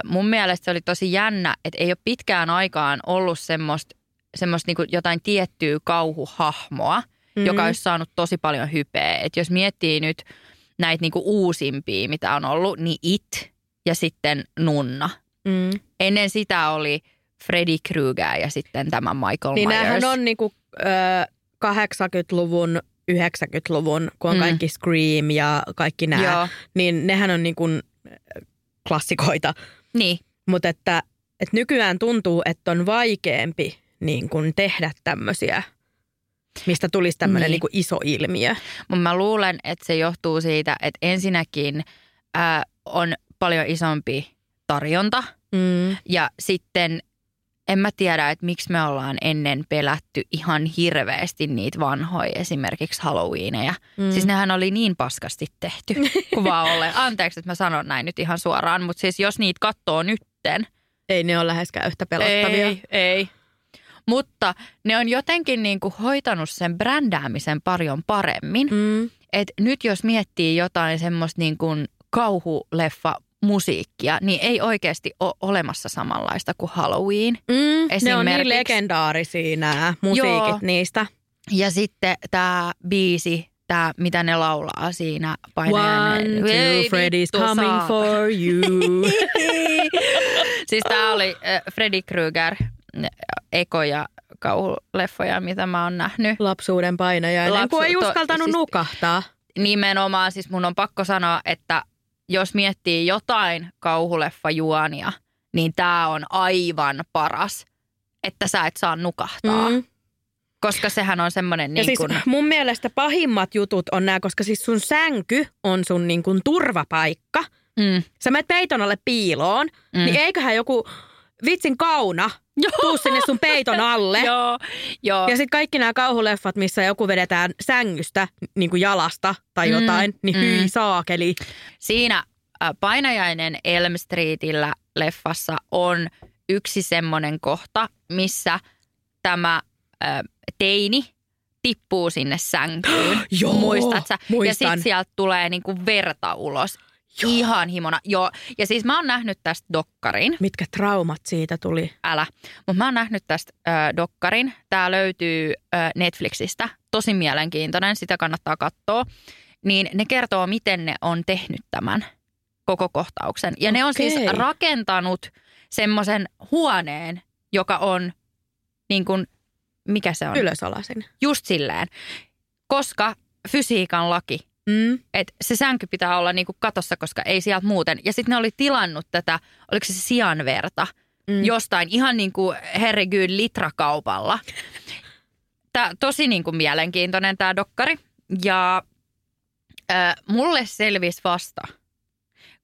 Speaker 1: mun mielestä se oli tosi jännä, että ei ole pitkään aikaan ollut semmoista semmoista niinku jotain tiettyä kauhuhahmoa, mm-hmm. joka olisi saanut tosi paljon hypeä. Et jos miettii nyt näitä niinku uusimpia, mitä on ollut, niin It ja sitten Nunna.
Speaker 4: Mm.
Speaker 1: Ennen sitä oli Freddy Krueger ja sitten tämä Michael
Speaker 4: Niin
Speaker 1: Myers.
Speaker 4: näähän on niinku, ö, 80-luvun, 90-luvun, kun on
Speaker 1: Mm.
Speaker 4: kaikki Scream ja kaikki nämä,
Speaker 1: Joo,
Speaker 4: niin nehän on niinku ö, klassikoita.
Speaker 1: niin.
Speaker 4: Mutta että, että nykyään tuntuu, että on vaikeampi niin kuin tehdä tämmöisiä, mistä tulisi tämmöinen
Speaker 1: Niin.
Speaker 4: niin. niin iso ilmiö.
Speaker 1: Mutta mä luulen, että se johtuu siitä, että ensinnäkin ää, on paljon isompi tarjonta
Speaker 4: Mm.
Speaker 1: ja sitten en mä tiedä, että miksi me ollaan ennen pelätty ihan hirveästi niitä vanhoja esimerkiksi Halloweeneja. Mm. Siis nehän oli niin paskasti tehty, kun vaan ole. Anteeksi, että mä sanon näin nyt ihan suoraan, mutta siis jos niitä katsoo nytten,
Speaker 4: Ei ne ole läheskään yhtä pelottavia.
Speaker 1: Ei, ei. Mutta ne on jotenkin niin kuin hoitanut sen brändäämisen paljon paremmin.
Speaker 4: Mm.
Speaker 1: Et nyt jos miettii jotain semmoista niin kuin kauhuleffa musiikkia, niin ei oikeasti ole olemassa samanlaista kuin Halloween.
Speaker 4: Mm. Ne on niin legendaarisia nämä musiikit
Speaker 1: Joo.
Speaker 4: niistä.
Speaker 1: Ja sitten tämä biisi, tämä mitä ne laulaa siinä
Speaker 4: One,
Speaker 1: painajainen.
Speaker 4: Two, Freddy's coming
Speaker 1: saatana.
Speaker 4: for you.
Speaker 1: siis tämä oli äh, Freddy Krueger äh, ekoja kauhuleffoja, mitä mä oon nähnyt.
Speaker 4: Lapsuuden painajainen,
Speaker 1: Lapsu-
Speaker 4: kun ei
Speaker 1: to-
Speaker 4: uskaltanut
Speaker 1: siis-
Speaker 4: nukahtaa.
Speaker 1: Nimenomaan, siis mun on pakko sanoa, että jos miettii jotain kauhuleffajuonia, niin tämä on aivan paras, että sä et saa nukahtaa.
Speaker 4: Mm.
Speaker 1: Koska sehän on semmoinen niin
Speaker 4: siis
Speaker 1: kuin,
Speaker 4: mun mielestä pahimmat jutut on nämä, koska siis sun sänky on sun niin kuin turvapaikka.
Speaker 1: mm,
Speaker 4: Sä menet peiton alle piiloon,
Speaker 1: mm.
Speaker 4: niin eiköhän joku vitsin kauna tuu sinne sun peiton alle.
Speaker 1: joo, joo.
Speaker 4: Ja sitten kaikki nämä kauhuleffat, missä joku vedetään sängystä niin kuin jalasta tai
Speaker 1: Mm,
Speaker 4: jotain, niin
Speaker 1: mm.
Speaker 4: hyi saakeli.
Speaker 1: Siinä Painajainen Elm Streetillä leffassa on yksi semmoinen kohta, missä tämä ö, teini tippuu sinne sänkyyn.
Speaker 4: Joo,
Speaker 1: Muistat sä? Ja
Speaker 4: muistan.
Speaker 1: sitten sieltä tulee niinku verta ulos. Joo. Ihan himona. Joo. Ja siis mä oon nähnyt tästä dokkarin.
Speaker 4: Mitkä traumat siitä tuli?
Speaker 1: Älä. Mutta mä oon nähnyt tästä ö, dokkarin. Tämä löytyy ö, Netflixistä. Tosi mielenkiintoinen. Sitä kannattaa katsoa. Niin ne kertoo, miten ne on tehnyt tämän koko kohtauksen. Ja ne on siis rakentanut semmoisen huoneen, joka on niin kuin, mikä se on?
Speaker 4: Ylösalasin.
Speaker 1: Just silleen. Koska fysiikan laki,
Speaker 4: Mm.
Speaker 1: että se sänky pitää olla niinku katossa, koska ei sieltä muuten. Ja sitten ne oli tilannut tätä, oliko se sianverta, mm. jostain ihan niin kuin herregud litrakaupalla. Tää, tosi niin kuin mielenkiintoinen tämä dokkari. Ja äh, mulle selvisi vasta,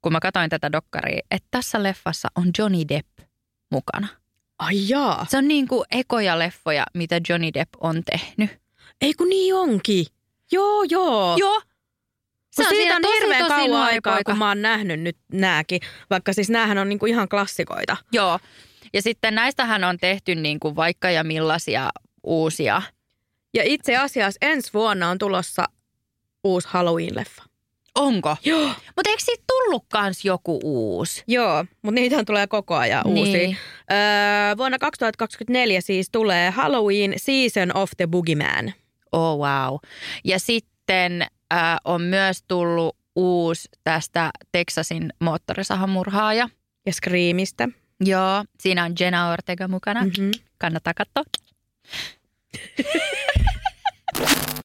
Speaker 1: kun mä katsoin tätä dokkaria, että tässä leffassa on Johnny Depp mukana.
Speaker 4: Ai jaa.
Speaker 1: Se on niin kuin ekoja leffoja, mitä Johnny Depp on tehnyt.
Speaker 4: Ei kun niin onkin. Joo, joo.
Speaker 1: Joo. Se on
Speaker 4: siitä on
Speaker 1: tosi,
Speaker 4: hirveän
Speaker 1: tosi
Speaker 4: kauan
Speaker 1: nuori
Speaker 4: aikaa,
Speaker 1: poika.
Speaker 4: kun mä oon nähnyt nyt nääkin. Vaikka siis näähän on niinku ihan klassikoita.
Speaker 1: Joo. Ja sitten näistähän on tehty niin kuin vaikka ja millaisia uusia.
Speaker 4: Ja itse asiassa ensi vuonna on tulossa uusi Halloween-leffa.
Speaker 1: Onko?
Speaker 4: Joo.
Speaker 1: Mutta eikö siitä tullut kans joku uusi?
Speaker 4: Joo, mutta niitä tulee koko ajan
Speaker 1: Niin.
Speaker 4: uusia. Öö, vuonna 2024 siis tulee Halloween Season of the Boogeyman.
Speaker 1: Oh wow. Ja sitten äh, on myös tullut uusi tästä Texasin moottorisahamurhaaja.
Speaker 4: Ja Screamista.
Speaker 1: Joo, siinä on Jenna Ortega mukana.
Speaker 4: Mhm.
Speaker 1: Mm-hmm. Kannattaa katsoa.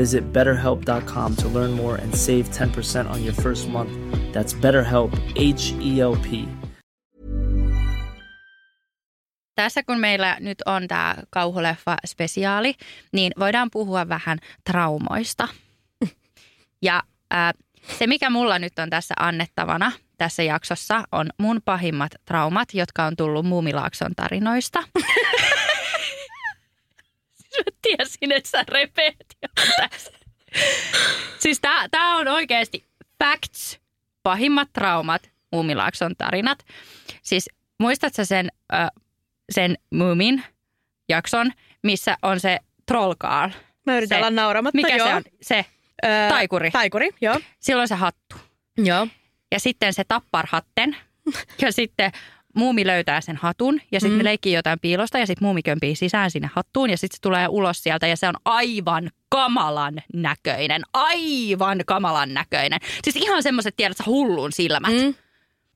Speaker 5: Visit betterhelp.com to learn more and save 10% on your first month. That's BetterHelp, H E L P.
Speaker 1: Tässä kun meillä nyt on tämä kauhuleffa-spesiaali, niin voidaan puhua vähän traumoista. Ja ää, se, mikä mulla nyt on tässä annettavana tässä jaksossa, on mun pahimmat traumat, jotka on tullut Muumilaakson tarinoista. Mä tiesin, että sä repeät jo tässä. Siis tää, tää on oikeasti facts, pahimmat traumat, Muumilaakson tarinat. Siis muistatko sä sen, ö, sen Muumin jakson, missä on se troll Carl?
Speaker 4: Mä yritän
Speaker 1: Se-
Speaker 4: olla nauramatta.
Speaker 1: Mikä
Speaker 4: joo.
Speaker 1: se on? Se
Speaker 4: Öö,
Speaker 1: taikuri.
Speaker 4: Taikuri, joo.
Speaker 1: Silloin se hattu.
Speaker 4: Joo.
Speaker 1: Ja sitten se tappar hatten. Ja sitten muumi löytää sen hatun ja sitten mm. ne leikkii jotain piilosta ja sitten muumi kömpii sisään sinne hattuun ja sitten se tulee ulos sieltä ja se on aivan kamalan näköinen. Aivan kamalan näköinen. Siis ihan semmoiset, tiedät sä, hullun silmät. Mm.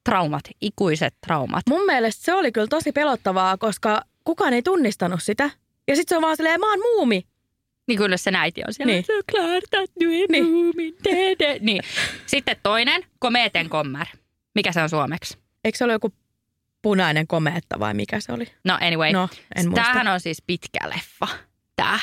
Speaker 1: Traumat, ikuiset traumat.
Speaker 4: Mun mielestä se oli kyllä tosi pelottavaa, koska kukaan ei tunnistanut sitä. Ja sitten se on vaan silleen, mä oon muumi.
Speaker 1: Niin kyllä se näiti on siellä.
Speaker 4: Niin.
Speaker 1: Se on klart att du är
Speaker 4: Niin.
Speaker 1: muumin. Niin. Sitten toinen, kometen kommer. Mikä se on suomeksi?
Speaker 4: Eikö se ole joku punainen komeetta vai mikä se oli?
Speaker 1: No anyway,
Speaker 4: No, en muista.
Speaker 1: tämähän on siis pitkä leffa. Tää.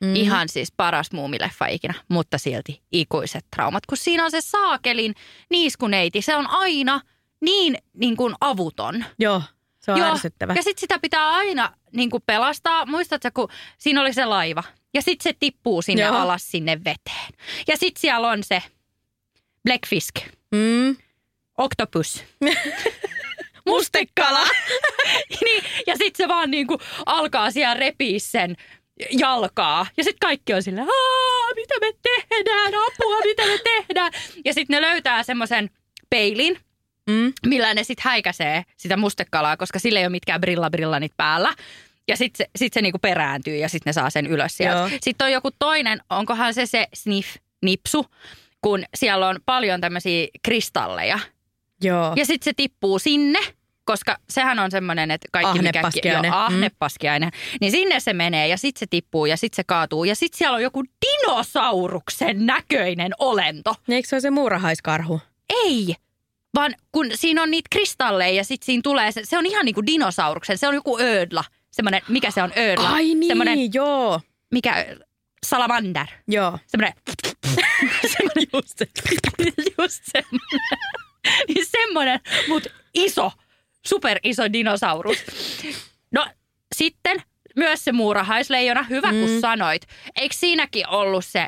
Speaker 4: Mm.
Speaker 1: Mm. Ihan siis paras muumileffa ikinä, mutta silti ikuiset traumat. Kun siinä on se saakelin niiskuneiti, se on aina niin, niin kuin avuton.
Speaker 4: Joo. Se on
Speaker 1: Joo,
Speaker 4: ärsyttävä.
Speaker 1: Ja sitten sitä pitää aina niin kuin pelastaa. Muistatko, kun siinä oli se laiva ja sitten se tippuu sinne
Speaker 4: Joo.
Speaker 1: alas sinne veteen. Ja sitten siellä on se blackfisk,
Speaker 4: Mm.
Speaker 1: octopus, mustekala. niin, ja sitten se vaan niin kuin alkaa siellä repii sen jalkaa. Ja sitten kaikki on silleen, Aa, mitä me tehdään, apua, mitä me tehdään. Ja sitten ne löytää semmoisen peilin,
Speaker 4: Mm.
Speaker 1: millä ne sitten häikäisee sitä mustekalaa, koska sillä ei ole mitkään brilla-brillanit päällä. Ja sitten se, sit se niinku perääntyy ja sitten ne saa sen ylös sieltä.
Speaker 4: Joo.
Speaker 1: Sitten on joku toinen, onkohan se se sniff-nipsu, kun siellä on paljon tämmöisiä kristalleja.
Speaker 4: Joo.
Speaker 1: Ja sitten se tippuu sinne, koska sehän on semmoinen, että kaikki
Speaker 4: Ahnepaskiainen.
Speaker 1: Mikä, joo,
Speaker 4: Mm.
Speaker 1: ahnepaskiainen. Niin sinne se menee ja sitten se tippuu ja sitten se kaatuu. Ja sitten siellä on joku dinosauruksen näköinen olento.
Speaker 4: Eikö se ole se muurahaiskarhu?
Speaker 1: Ei, vaan kun siinä on niitä kristalleja ja sitten siinä tulee, se, se on ihan niin kuin dinosauruksen. Se on joku ödla. Semmoinen, mikä se on ödla?
Speaker 4: Ai niin,
Speaker 1: Semmoinen,
Speaker 4: joo.
Speaker 1: mikä, salamander.
Speaker 4: Joo.
Speaker 1: Semmoinen
Speaker 4: Just se.
Speaker 1: just semmoinen. niin semmoinen, mutta iso, super iso dinosaurus. No sitten myös se muurahaisleijona, hyvä kun
Speaker 4: Mm.
Speaker 1: sanoit. Eikö siinäkin ollut se,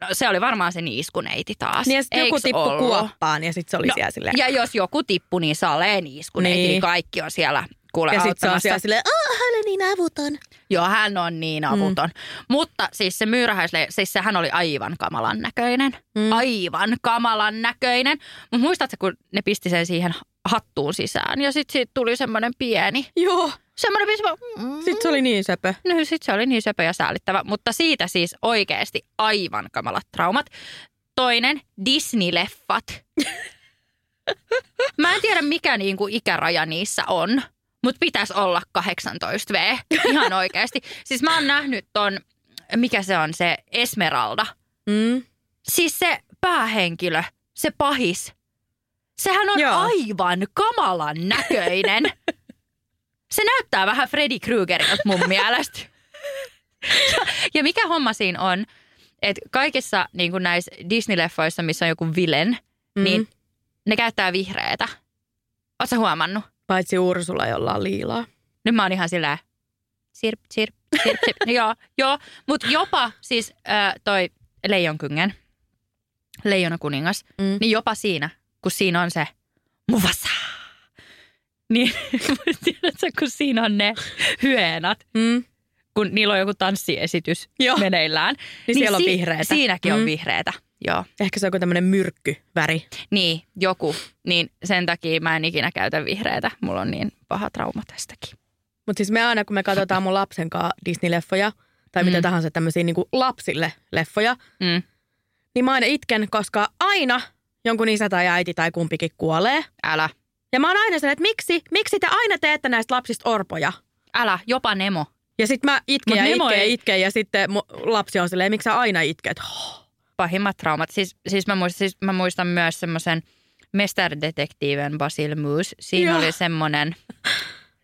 Speaker 1: no, se oli varmaan se niiskuneiti taas.
Speaker 4: Niin ja joku tippu
Speaker 1: ollut?
Speaker 4: kuoppaan ja sitten se oli
Speaker 1: No,
Speaker 4: siellä silleen.
Speaker 1: Ja jos joku tippu, niin salee niiskuneiti, niin.
Speaker 4: Niin.
Speaker 1: kaikki on siellä kuule
Speaker 4: ja sitten se on siellä silleen, aah, on niin avuton.
Speaker 1: Joo, hän on niin avuton. Mm. Mutta siis se myyrähäisle, siis sehän oli aivan kamalan näköinen. Mm. Aivan kamalan näköinen. Mutta muistatko, kun ne pisti sen siihen hattuun sisään ja sitten siitä tuli semmoinen pieni,
Speaker 4: Joo.
Speaker 1: semmoinen pieni, mm,
Speaker 4: Sitten se oli niin söpö.
Speaker 1: No sitten se oli niin söpö ja säällittävä, mutta siitä siis oikeasti aivan kamalat traumat. Toinen, Disney-leffat. Mä en tiedä mikä niinku ikäraja niissä on, mutta pitäisi olla 18V. Ihan oikeasti. Siis mä oon nähnyt ton, mikä se on se Esmeralda.
Speaker 4: Mm.
Speaker 1: Siis se päähenkilö, se pahis. Sehän on
Speaker 4: Joo.
Speaker 1: aivan kamalan näköinen. Se näyttää vähän Freddy Kruegerilta mun mielestä. Ja, ja mikä homma siinä on, että kaikissa niin näissä Disney-leffoissa, missä on joku vilen,
Speaker 4: Mm.
Speaker 1: niin ne käyttää vihreätä. Oletko huomannut?
Speaker 4: Paitsi Ursula, jolla on liilaa.
Speaker 1: Nyt mä oon ihan silleen, sirp, sirp, sirp, sirp. joo, joo. Mutta jopa siis äh, toi Leijonkyngen, Leijona kuningas,
Speaker 4: Mm.
Speaker 1: niin jopa siinä, kun siinä on se Mufasa. Niin, tiedätkö, kun siinä on ne hyeenat,
Speaker 4: Mm.
Speaker 1: Kun niillä on joku tanssiesitys
Speaker 4: Joo.
Speaker 1: meneillään.
Speaker 4: Niin siellä on
Speaker 1: si-
Speaker 4: vihreätä.
Speaker 1: Siinäkin on
Speaker 4: Mm.
Speaker 1: vihreätä, joo.
Speaker 4: Ehkä se on joku tämmöinen myrkkyväri.
Speaker 1: Niin, joku. Niin sen takia mä en ikinä käytä vihreätä. Mulla on niin paha trauma tästäkin.
Speaker 4: Mutta siis me aina, kun me katsotaan mun lapsen kanssa Disney-leffoja, tai mitä
Speaker 1: Mm.
Speaker 4: tahansa tämmöisiä niin lapsille leffoja,
Speaker 1: Mm.
Speaker 4: niin mä aina itken, koska aina jonkun isä tai äiti tai kumpikin kuolee.
Speaker 1: Älä,
Speaker 4: Ja mä oon aina sen, että miksi, miksi te aina teette näistä lapsista orpoja?
Speaker 1: älä, jopa Nemo.
Speaker 4: Ja sitten mä itken
Speaker 1: Mut
Speaker 4: ja itken ja
Speaker 1: ei-
Speaker 4: itken ja sitten lapsi on silleen, miksi sä aina itket?
Speaker 1: Pahimmat traumat. Siis, siis, mä, muistan, siis mä muistan myös semmoisen mestardetektiiven Basil Moose. Siinä
Speaker 4: Joo.
Speaker 1: oli semmoinen,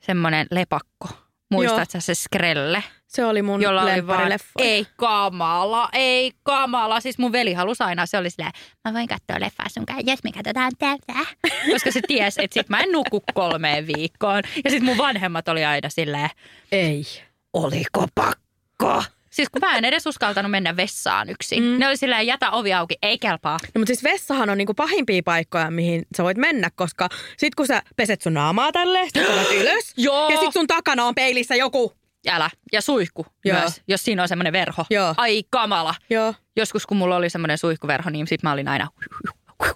Speaker 1: semmoinen lepakko. Muistatko sä se Skrelle?
Speaker 4: Se oli mun
Speaker 1: Jolla oli vaan, ei kamala, ei kamala. Siis mun veli halusi aina, se oli silleen, mä voin katsoa leffaa sun kanssa, jos me katsotaan tätä. Koska se ties, että sit mä en nuku kolmeen viikkoon. Ja sit mun vanhemmat oli aina silleen,
Speaker 4: Ei.
Speaker 1: Oliko pakko? Siis kun mä en edes uskaltanut mennä vessaan yksin. Mm. Ne oli silleen, jätä ovi auki, ei kelpaa.
Speaker 4: No, mutta siis vessahan on niinku pahimpia paikkoja, mihin sä voit mennä, koska sit kun sä peset sun naamaa tälleen, sit tulet ylös.
Speaker 1: Joo.
Speaker 4: Ja sit sun takana on peilissä joku.
Speaker 1: Älä. Ja suihku
Speaker 4: Joo.
Speaker 1: myös, jos siinä on semmoinen verho.
Speaker 4: Joo.
Speaker 1: Ai kamala.
Speaker 4: Joo.
Speaker 1: Joskus kun mulla oli semmoinen suihkuverho, niin sit mä olin aina...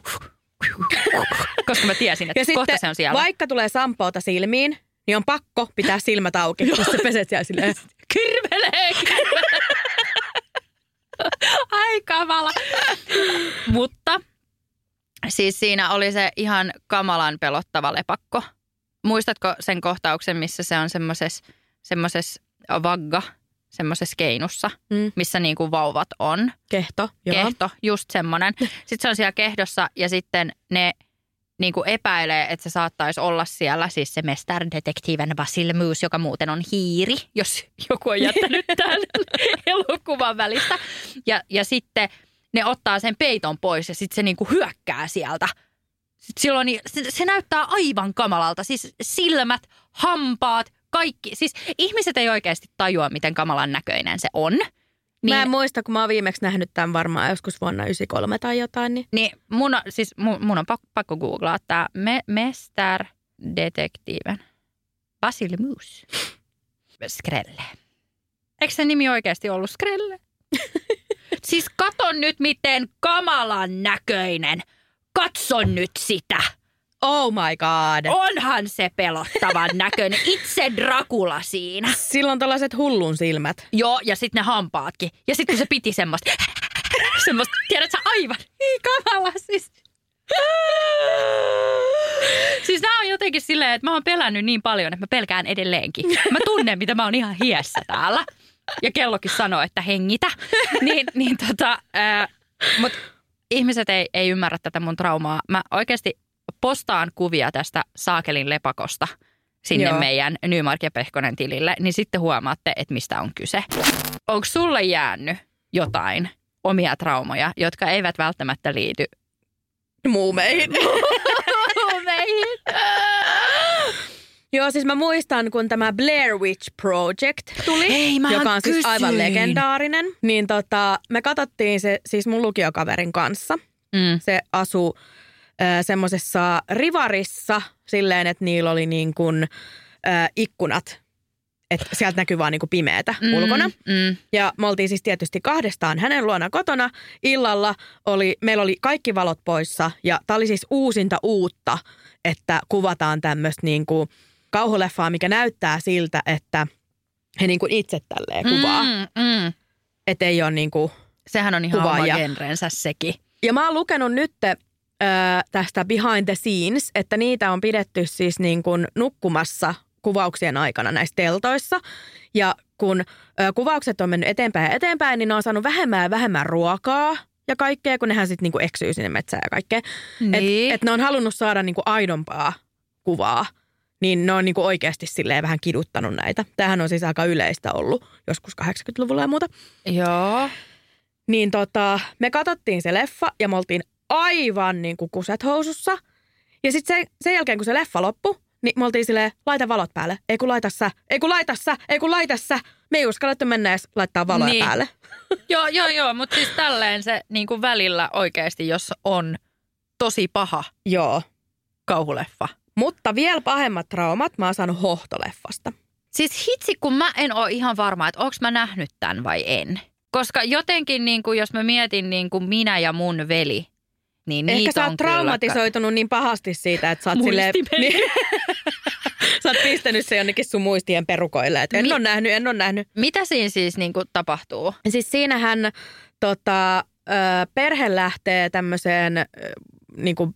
Speaker 1: Koska mä tiesin, että
Speaker 4: Ja
Speaker 1: kohta
Speaker 4: sitten
Speaker 1: se on siellä.
Speaker 4: vaikka tulee sampoota silmiin, niin on pakko pitää silmät auki, jos sä peset siellä silleen.
Speaker 1: Kirvelee, kirvelee. Ai kamala. Mutta siis siinä oli se ihan kamalan pelottava lepakko. Muistatko sen kohtauksen, missä se on semmoisessa vagga, semmoisessa keinussa,
Speaker 4: Mm.
Speaker 1: missä niinku vauvat on.
Speaker 4: Kehto. Joo.
Speaker 1: Kehto, just semmoinen. Sitten se on siellä kehdossa ja sitten ne niinku epäilee, että se saattaisi olla siellä, siis se mestardetektiiven Basil Moose, joka muuten on hiiri, jos joku on jättänyt tämän elokuvan välistä. Ja, ja sitten ne ottaa sen peiton pois ja sitten se niinku hyökkää sieltä Sit silloin niin, se, se näyttää aivan kamalalta. Siis silmät, hampaat, kaikki. Siis ihmiset ei oikeasti tajua, miten kamalan näköinen se on.
Speaker 4: Niin, mä en muista, kun mä oon viimeksi nähnyt tämän varmaan joskus vuonna 93 tai jotain. Niin,
Speaker 1: niin mun, on, siis mun, mun on pakko, pakko googlaa tämä me, Mester Detektiiven. Basilimus. Skrelle. Eikö se nimi oikeasti ollut Skrelle? siis katon nyt, miten kamalan näköinen. Katson nyt sitä.
Speaker 4: Oh my god.
Speaker 1: Onhan se pelottavan näköinen. Itse Dracula siinä.
Speaker 4: Silloin tällaiset hullun silmät.
Speaker 1: Joo, ja sitten ne hampaatkin. Ja sitten kun se piti semmoista, semmoista, tiedätkö aivan, niin kamala siis. Siis nämä on jotenkin silleen, että mä oon pelännyt niin paljon, että mä pelkään edelleenkin. Mä tunnen, mitä mä oon ihan hiessä täällä. Ja kellokin sanoo, että hengitä. Niin, niin tota, ää, mut ihmiset ei, ei ymmärrä tätä mun traumaa. Mä oikeasti postaan kuvia tästä Saakelin lepakosta sinne Joo. meidän Nymark ja Pehkonen tilille, niin sitten huomaatte, että mistä on kyse. Onko sulle jäänyt jotain omia traumoja, jotka eivät välttämättä liity
Speaker 4: muumeihin?
Speaker 1: muumeihin.
Speaker 4: Joo, siis mä muistan, kun tämä Blair Witch Project tuli,
Speaker 1: Ei,
Speaker 4: joka on siis
Speaker 1: kysyin.
Speaker 4: aivan legendaarinen. Niin tota, me katsottiin se siis mun lukiokaverin kanssa.
Speaker 1: Mm.
Speaker 4: Se asuu semmoisessa rivarissa silleen, että niillä oli niin kuin, äh, ikkunat. Että sieltä näkyy vaan niin kuin pimeätä mm, ulkona.
Speaker 1: Mm.
Speaker 4: Ja me oltiin siis tietysti kahdestaan hänen luona kotona. Illalla oli, meillä oli kaikki valot poissa ja tämä oli siis uusinta uutta, että kuvataan tämmöistä niin kuin kauhuleffaa, mikä näyttää siltä, että he niin kuin itse tälleen kuvaa.
Speaker 1: Mm, mm.
Speaker 4: Että ei ole niin kuin
Speaker 1: Sehän on ihan
Speaker 4: Kuvaaja.
Speaker 1: oma genrensä sekin.
Speaker 4: Ja mä oon lukenut nyt tästä behind the scenes, että niitä on pidetty siis niin kuin nukkumassa kuvauksien aikana näissä teltoissa. Ja kun ö, kuvaukset on mennyt eteenpäin ja eteenpäin, niin ne on saanut vähemmän ja vähemmän ruokaa ja kaikkea, kun nehän sitten niinku eksyy sinne metsään ja kaikkea.
Speaker 1: Niin.
Speaker 4: Et, et ne on halunnut saada niinku aidompaa kuvaa, niin ne on niinku oikeasti silleen vähän kiduttanut näitä. Tämähän on siis aika yleistä ollut joskus 80-luvulla ja muuta.
Speaker 1: Joo.
Speaker 4: Niin tota, me katsottiin se leffa ja me oltiin aivan niin kuin kuset housussa. Ja sitten se, sen jälkeen, kun se leffa loppui, niin me oltiin silleen, laita valot päälle. Ei kun laita sä, ei kun laita sä, ei kun laita sä. Me ei uskallettu mennä edes laittaa valoja
Speaker 1: Niin.
Speaker 4: päälle.
Speaker 1: joo, joo, joo, mutta siis tälleen se niin kuin välillä oikeasti, jos on tosi paha
Speaker 4: Joo.
Speaker 1: kauhuleffa.
Speaker 4: Mutta vielä pahemmat traumat mä oon saanut hohtoleffasta.
Speaker 1: Siis hitsi, kun mä en ole ihan varma, että onko mä nähnyt tämän vai en. Koska jotenkin, niin kuin, jos mä mietin niin kuin minä ja mun veli, niin
Speaker 4: Ehkä sä oot traumatisoitunut niin pahasti siitä, että sä oot, silleen, niin, sä oot pistänyt se jonnekin sun muistien perukoille. Että en
Speaker 1: Mi-
Speaker 4: ole nähnyt, en ole nähnyt.
Speaker 1: Kyllä. Mitä siinä siis niin kuin, tapahtuu?
Speaker 4: Siis siinähän tota, perhe lähtee tämmöiseen, niin kuin,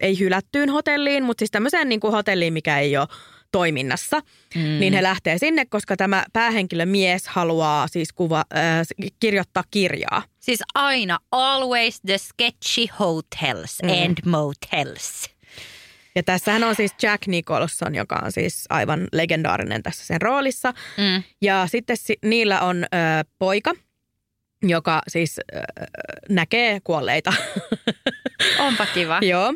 Speaker 4: ei hylättyyn hotelliin, mutta siis tämmöiseen niin kuin hotelliin, mikä ei ole toiminnassa. Mm. Niin he lähtee sinne, koska tämä päähenkilö mies haluaa siis kuva, ö, kirjoittaa kirjaa.
Speaker 1: Siis aina always the sketchy hotels
Speaker 4: Mm.
Speaker 1: and motels.
Speaker 4: Ja tässähän on siis Jack Nicholson, joka on siis aivan legendaarinen tässä sen roolissa.
Speaker 1: Mm.
Speaker 4: Ja sitten si- niillä on ö, poika, joka siis ö, näkee kuolleita.
Speaker 1: Onpa kiva.
Speaker 4: Joo.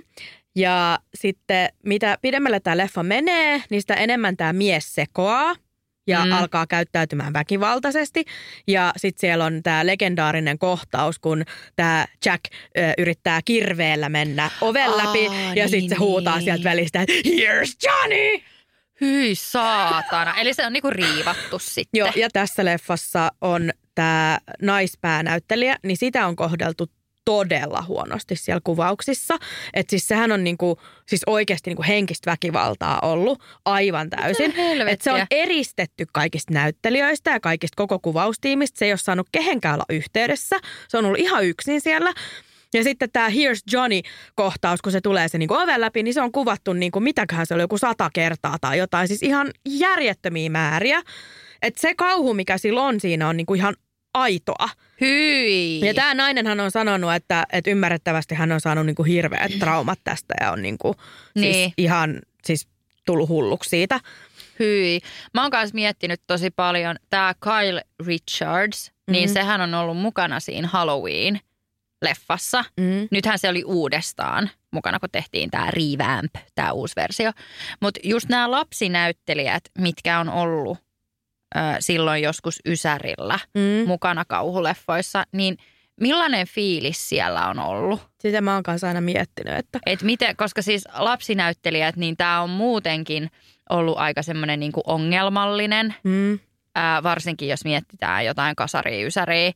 Speaker 4: Ja sitten mitä pidemmälle tämä leffa menee, niin sitä enemmän tämä mies sekoaa ja
Speaker 1: Mm.
Speaker 4: alkaa käyttäytymään väkivaltaisesti. Ja sitten siellä on tämä legendaarinen kohtaus, kun tämä Jack ö, yrittää kirveellä mennä oven
Speaker 1: Aa,
Speaker 4: läpi. Ja
Speaker 1: niin,
Speaker 4: sitten se huutaa
Speaker 1: niin.
Speaker 4: sieltä välistä, että here's Johnny!
Speaker 1: Hyi saatana. Eli se on niinku riivattu sitten.
Speaker 4: Joo, ja tässä leffassa on tämä naispäänäyttelijä, niin sitä on kohdeltu todella huonosti siellä kuvauksissa. Että siis sehän on niinku, siis oikeasti niinku henkistä väkivaltaa ollut aivan täysin.
Speaker 1: helvettiä?
Speaker 4: Et se on eristetty kaikista näyttelijöistä ja kaikista koko kuvaustiimistä. Se ei ole saanut kehenkään olla yhteydessä. Se on ollut ihan yksin siellä. Ja sitten tämä Here's Johnny-kohtaus, kun se tulee se niinku oven läpi, niin se on kuvattu niinku, mitäköhän se oli, joku sata kertaa tai jotain. Siis ihan järjettömiä määriä. Että se kauhu, mikä sillä on siinä, on niinku ihan aitoa.
Speaker 1: Hyi.
Speaker 4: Ja tämä nainenhan on sanonut, että, että ymmärrettävästi hän on saanut niinku hirveät traumat tästä ja on niinku, siis
Speaker 1: Niin.
Speaker 4: ihan siis tullut hulluksi siitä.
Speaker 1: Hyi. Mä oon kanssa miettinyt tosi paljon. Tämä Kyle Richards, mm-hmm. niin sehän on ollut mukana siinä Halloween leffassa.
Speaker 4: Mm.
Speaker 1: Nythän se oli uudestaan mukana, kun tehtiin tämä revamp, tämä uusi versio. Mutta just nämä lapsinäyttelijät, mitkä on ollut silloin joskus Ysärillä
Speaker 4: Mm.
Speaker 1: mukana kauhuleffoissa, niin millainen fiilis siellä on ollut?
Speaker 4: Sitä mä oon kanssa aina miettinyt, että
Speaker 1: Et miten, koska siis lapsinäyttelijät, niin tämä on muutenkin ollut aika semmoinen niinku ongelmallinen,
Speaker 4: mm.
Speaker 1: ää, varsinkin jos mietitään jotain kasaria, ysäriä.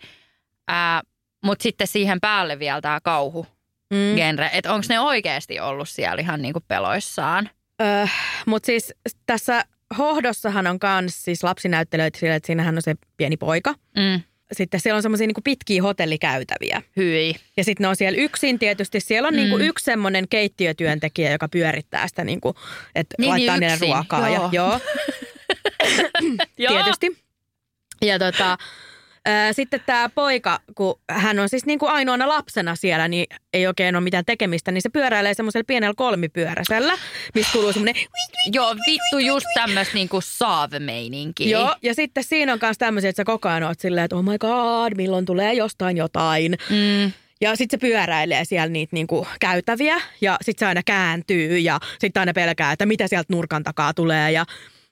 Speaker 1: Mutta sitten siihen päälle vielä tämä kauhu
Speaker 4: Mm.
Speaker 1: genre. Että onko ne oikeasti ollut siellä ihan niinku peloissaan?
Speaker 4: Öö, Mutta siis tässä hohdossahan on kans siis lapsinäyttelijöitä sillä, että siinähän on se pieni poika.
Speaker 1: Mm.
Speaker 4: Sitten siellä on semmoisia niinku pitkiä hotellikäytäviä.
Speaker 1: Hyi.
Speaker 4: Ja sitten ne on siellä yksin tietysti. Siellä on mm. niinku
Speaker 1: Mm.
Speaker 4: yksi semmoinen keittiötyöntekijä, joka pyörittää sitä, niinku, että
Speaker 1: Niin,
Speaker 4: laittaa
Speaker 1: niin
Speaker 4: niille ruokaa.
Speaker 1: Joo.
Speaker 4: Ja, joo, tietysti. Ja tota, sitten tämä poika, kun hän on siis niinku ainoana lapsena siellä, niin ei oikein ole mitään tekemistä, niin se pyöräilee semmoisella pienellä kolmipyöräisellä, missä kuuluu semmoinen
Speaker 1: Joo, vittu just tämmöistä niinku saave-meininkiä.
Speaker 4: Joo, ja sitten siinä on myös tämmöisiä, että sä koko ajan oot silleen, että oh my god, milloin tulee jostain jotain.
Speaker 1: Mm.
Speaker 4: Ja sitten se pyöräilee siellä niitä niinku käytäviä ja sitten se aina kääntyy ja sitten aina pelkää, että mitä sieltä nurkan takaa tulee. Ja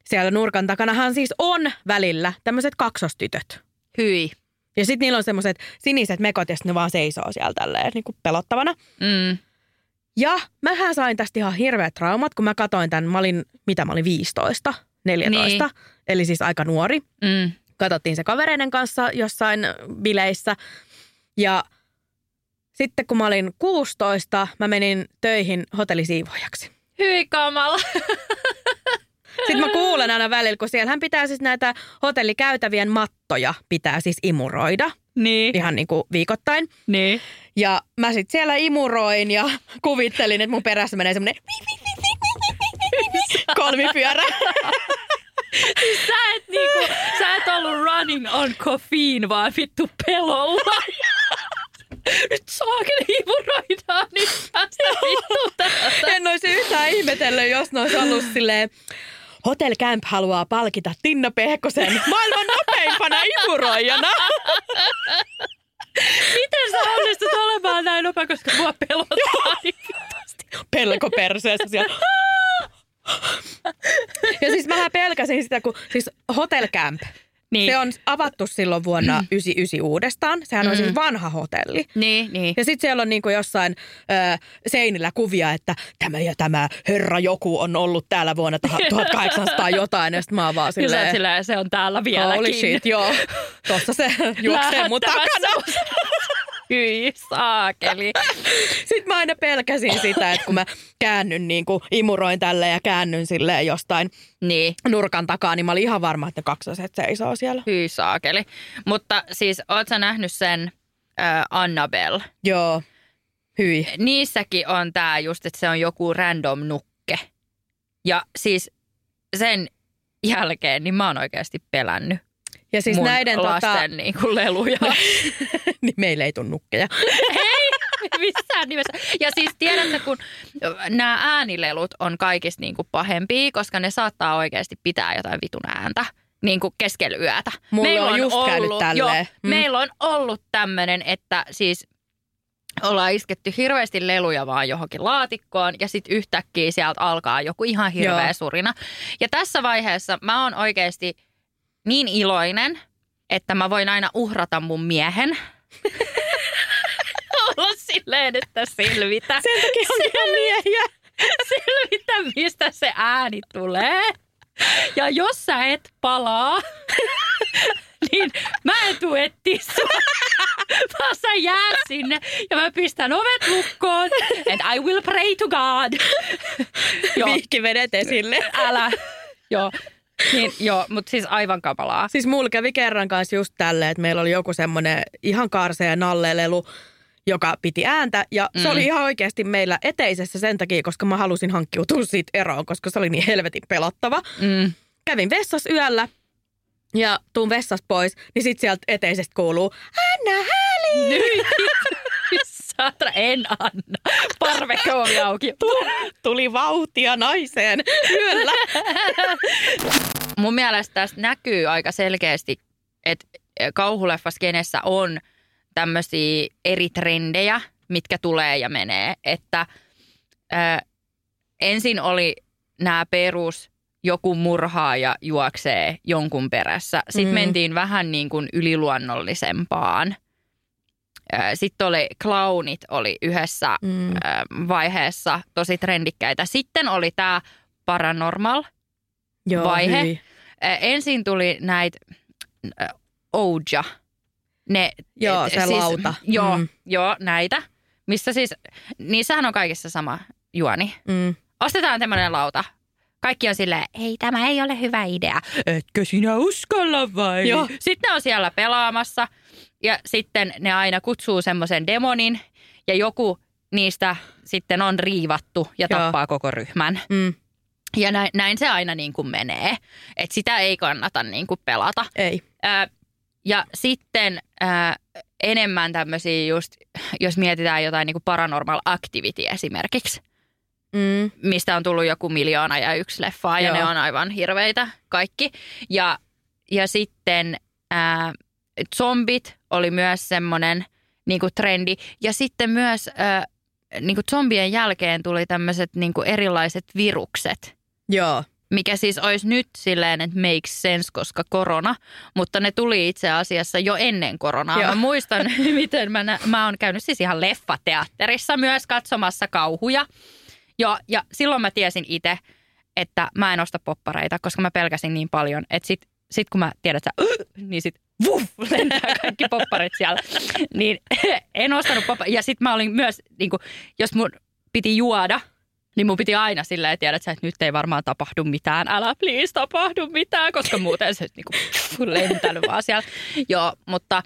Speaker 4: siellä nurkan takanahan siis on välillä tämmöiset kaksostytöt.
Speaker 1: Hyi.
Speaker 4: Ja sitten niillä on semmoiset siniset mekot ja ne vaan seisoo siellä tälleen niinku pelottavana.
Speaker 1: Mm.
Speaker 4: Ja mähän sain tästä ihan hirveät traumat, kun mä katoin tämän, mä olin, mitä mä olin 15, 14,
Speaker 1: Niin.
Speaker 4: eli siis aika nuori.
Speaker 1: Mm.
Speaker 4: katsottiin se kavereiden kanssa jossain bileissä. Ja sitten kun mä olin 16, mä menin töihin hotellisiivoajaksi.
Speaker 1: Hyi kamala.
Speaker 4: Sitten mä kuulen aina välillä, kun siellähän pitää siis näitä hotellikäytävien mattoja pitää siis imuroida
Speaker 1: niin.
Speaker 4: ihan niin kuin viikoittain.
Speaker 1: Niin.
Speaker 4: Ja mä sitten siellä imuroin ja kuvittelin, että mun perässä menee semmoinen kolmipyörä.
Speaker 1: Sä et, niinku, sä et ollut running on caffeine, vaan vittu pelolla. Nyt saakeli imuroidaan, niin päästä vittu täältä.
Speaker 4: En olisi yhtään ihmetellyt, jos ne olisi ollut silleen, Hotel Camp haluaa palkita Tinna Pehkosen maailman nopeimpana imuroijana.
Speaker 1: Miten sä onnistut olemaan näin nopea, koska mua pelottaa.
Speaker 4: Pelko perseessä siellä. Ja siis mähän pelkäsin sitä, kun siis Hotel Camp,
Speaker 1: Niin.
Speaker 4: se on avattu silloin vuonna 99 uudestaan. Sehän on siis vanha hotelli.
Speaker 1: Niin, niin.
Speaker 4: Ja sitten siellä on niinku jossain ö, seinillä kuvia, että tämä ja tämä herra joku on ollut täällä vuonna 1800 jotain. Ja sitten mä oon vaan silleen,
Speaker 1: silleen, se on täällä vieläkin.
Speaker 4: holy shit, joo. Tossa se juoksee mun takana.
Speaker 1: Hyi saakeli.
Speaker 4: Sitten mä aina pelkäsin sitä, että kun mä käännyn niin kuin imuroin tälle ja käännyn silleen jostain
Speaker 1: Niin.
Speaker 4: nurkan takaa, niin mä olin ihan varma, että kaksoset seisoo siellä.
Speaker 1: Hyi saakeli. Mutta siis, oot sä nähnyt sen äh, Annabelle?
Speaker 4: Joo, hyi.
Speaker 1: Niissäkin on tää just, että se on joku random nukke. Ja siis sen jälkeen, niin mä oon oikeasti pelännyt
Speaker 4: Ja siis
Speaker 1: mun
Speaker 4: näiden
Speaker 1: lasten
Speaker 4: tota,
Speaker 1: niin kuin leluja.
Speaker 4: niin meillä ei tule nukkeja.
Speaker 1: Ei missään nimessä. Ja siis tiedätkö, kun nämä äänilelut on kaikista niin kuin pahempia, koska ne saattaa oikeasti pitää jotain vitun ääntä niin kuin keskellä yötä.
Speaker 4: Mulle on just käynyt tälleen.
Speaker 1: Joo,
Speaker 4: Mm.
Speaker 1: Meillä on ollut tämmöinen, että siis ollaan isketty hirveästi leluja vaan johonkin laatikkoon ja sitten yhtäkkiä sieltä alkaa joku ihan hirveä
Speaker 4: Joo.
Speaker 1: surina. Ja tässä vaiheessa mä oon oikeasti niin iloinen, että mä voin aina uhrata mun miehen. Olla silleen, että selvitä.
Speaker 4: Sen takia on ihan miehiä.
Speaker 1: Selvitä, mistä se ääni tulee. Ja jos sä et palaa, niin mä en tuu etsiä sua, vaan sä jäät sinne ja mä pistän ovet lukkoon and I will pray to God. Joo,
Speaker 4: Vihkivedet esille.
Speaker 1: älä. Joo, niin, joo mutta siis aivan kamalaa.
Speaker 4: Siis mulla kävi kerran kanssa just tälleen, että meillä oli joku semmoinen ihan karsea nallelelu, joka piti ääntä. Ja se
Speaker 1: Mm.
Speaker 4: oli ihan oikeasti meillä eteisessä sen takia, koska mä halusin hankkiutua siitä eroon, koska se oli niin helvetin pelottava.
Speaker 1: Mm.
Speaker 4: Kävin vessassa yöllä ja tuun vessasta pois, niin sit sieltä eteisestä kuuluu, Anna Häli!
Speaker 1: Saatana, en anna. Parvekoovi auki.
Speaker 4: Tuli vauhtia naiseen yöllä.
Speaker 1: Mun mielestä tässä näkyy aika selkeästi, että kauhuleffaskenessä on tämmöisiä eri trendejä, mitkä tulee ja menee. Että ö, ensin oli nämä perus, joku murhaaja juoksee jonkun perässä. Sitten
Speaker 4: mm.
Speaker 1: mentiin vähän niin kuin yliluonnollisempaan. Sitten oli clownit oli yhdessä
Speaker 4: Mm.
Speaker 1: vaiheessa tosi trendikkäitä. Sitten oli tämä paranormal
Speaker 4: Joo,
Speaker 1: vaihe.
Speaker 4: hyi.
Speaker 1: Ö, Ensin tuli näitä ö, Ouija. Ne,
Speaker 4: Joo, se lauta.
Speaker 1: Joo,
Speaker 4: Mm.
Speaker 1: mm. joo, näitä. Missä siis, niissähän on kaikissa sama juoni.
Speaker 4: Mm.
Speaker 1: Ostetaan tämmöinen lauta. Kaikki on silleen, ei tämä ei ole hyvä idea. Etkö sinä uskalla vai?
Speaker 4: Joo.
Speaker 1: Sitten ne on siellä pelaamassa ja sitten ne aina kutsuu semmoisen demonin ja joku niistä sitten on riivattu ja
Speaker 4: Joo.
Speaker 1: tappaa koko ryhmän.
Speaker 4: Mm.
Speaker 1: Ja näin, näin se aina niin kuin menee. Että sitä ei kannata niin kuin pelata.
Speaker 4: Ei.
Speaker 1: Ää, ja sitten ää, enemmän tämmöisiä just, jos mietitään jotain niin kuin paranormal activity esimerkiksi,
Speaker 4: Mm.
Speaker 1: mistä on tullut joku miljoona ja yksi leffaa ja
Speaker 4: Joo.
Speaker 1: ne on aivan hirveitä kaikki. Ja, ja sitten ää, zombit oli myös semmoinen niin kuin trendi. Ja sitten myös ää, niin kuin zombien jälkeen tuli tämmöiset niin kuin erilaiset virukset
Speaker 4: Joo.
Speaker 1: mikä siis olisi nyt silleen, että makes sense, koska korona, mutta ne tuli itse asiassa jo ennen koronaa.
Speaker 4: Joo.
Speaker 1: Mä muistan, miten mä, nä- mä oon käynyt siis ihan leffateatterissa myös katsomassa kauhuja. Ja, ja silloin mä tiesin itse, että mä en osta poppareita, koska mä pelkäsin niin paljon, että sit, sit kun mä tiedän, että niin sit vuh, lentää kaikki popparit siellä. Niin en ostanut poppareita. Ja sit mä olin myös, niin kuin, jos mun piti juoda, niin mun piti aina silleen tiedä, että nyt ei varmaan tapahdu mitään. Älä please tapahdu mitään, koska muuten se niinku lentänyt vaan siellä. Joo, mutta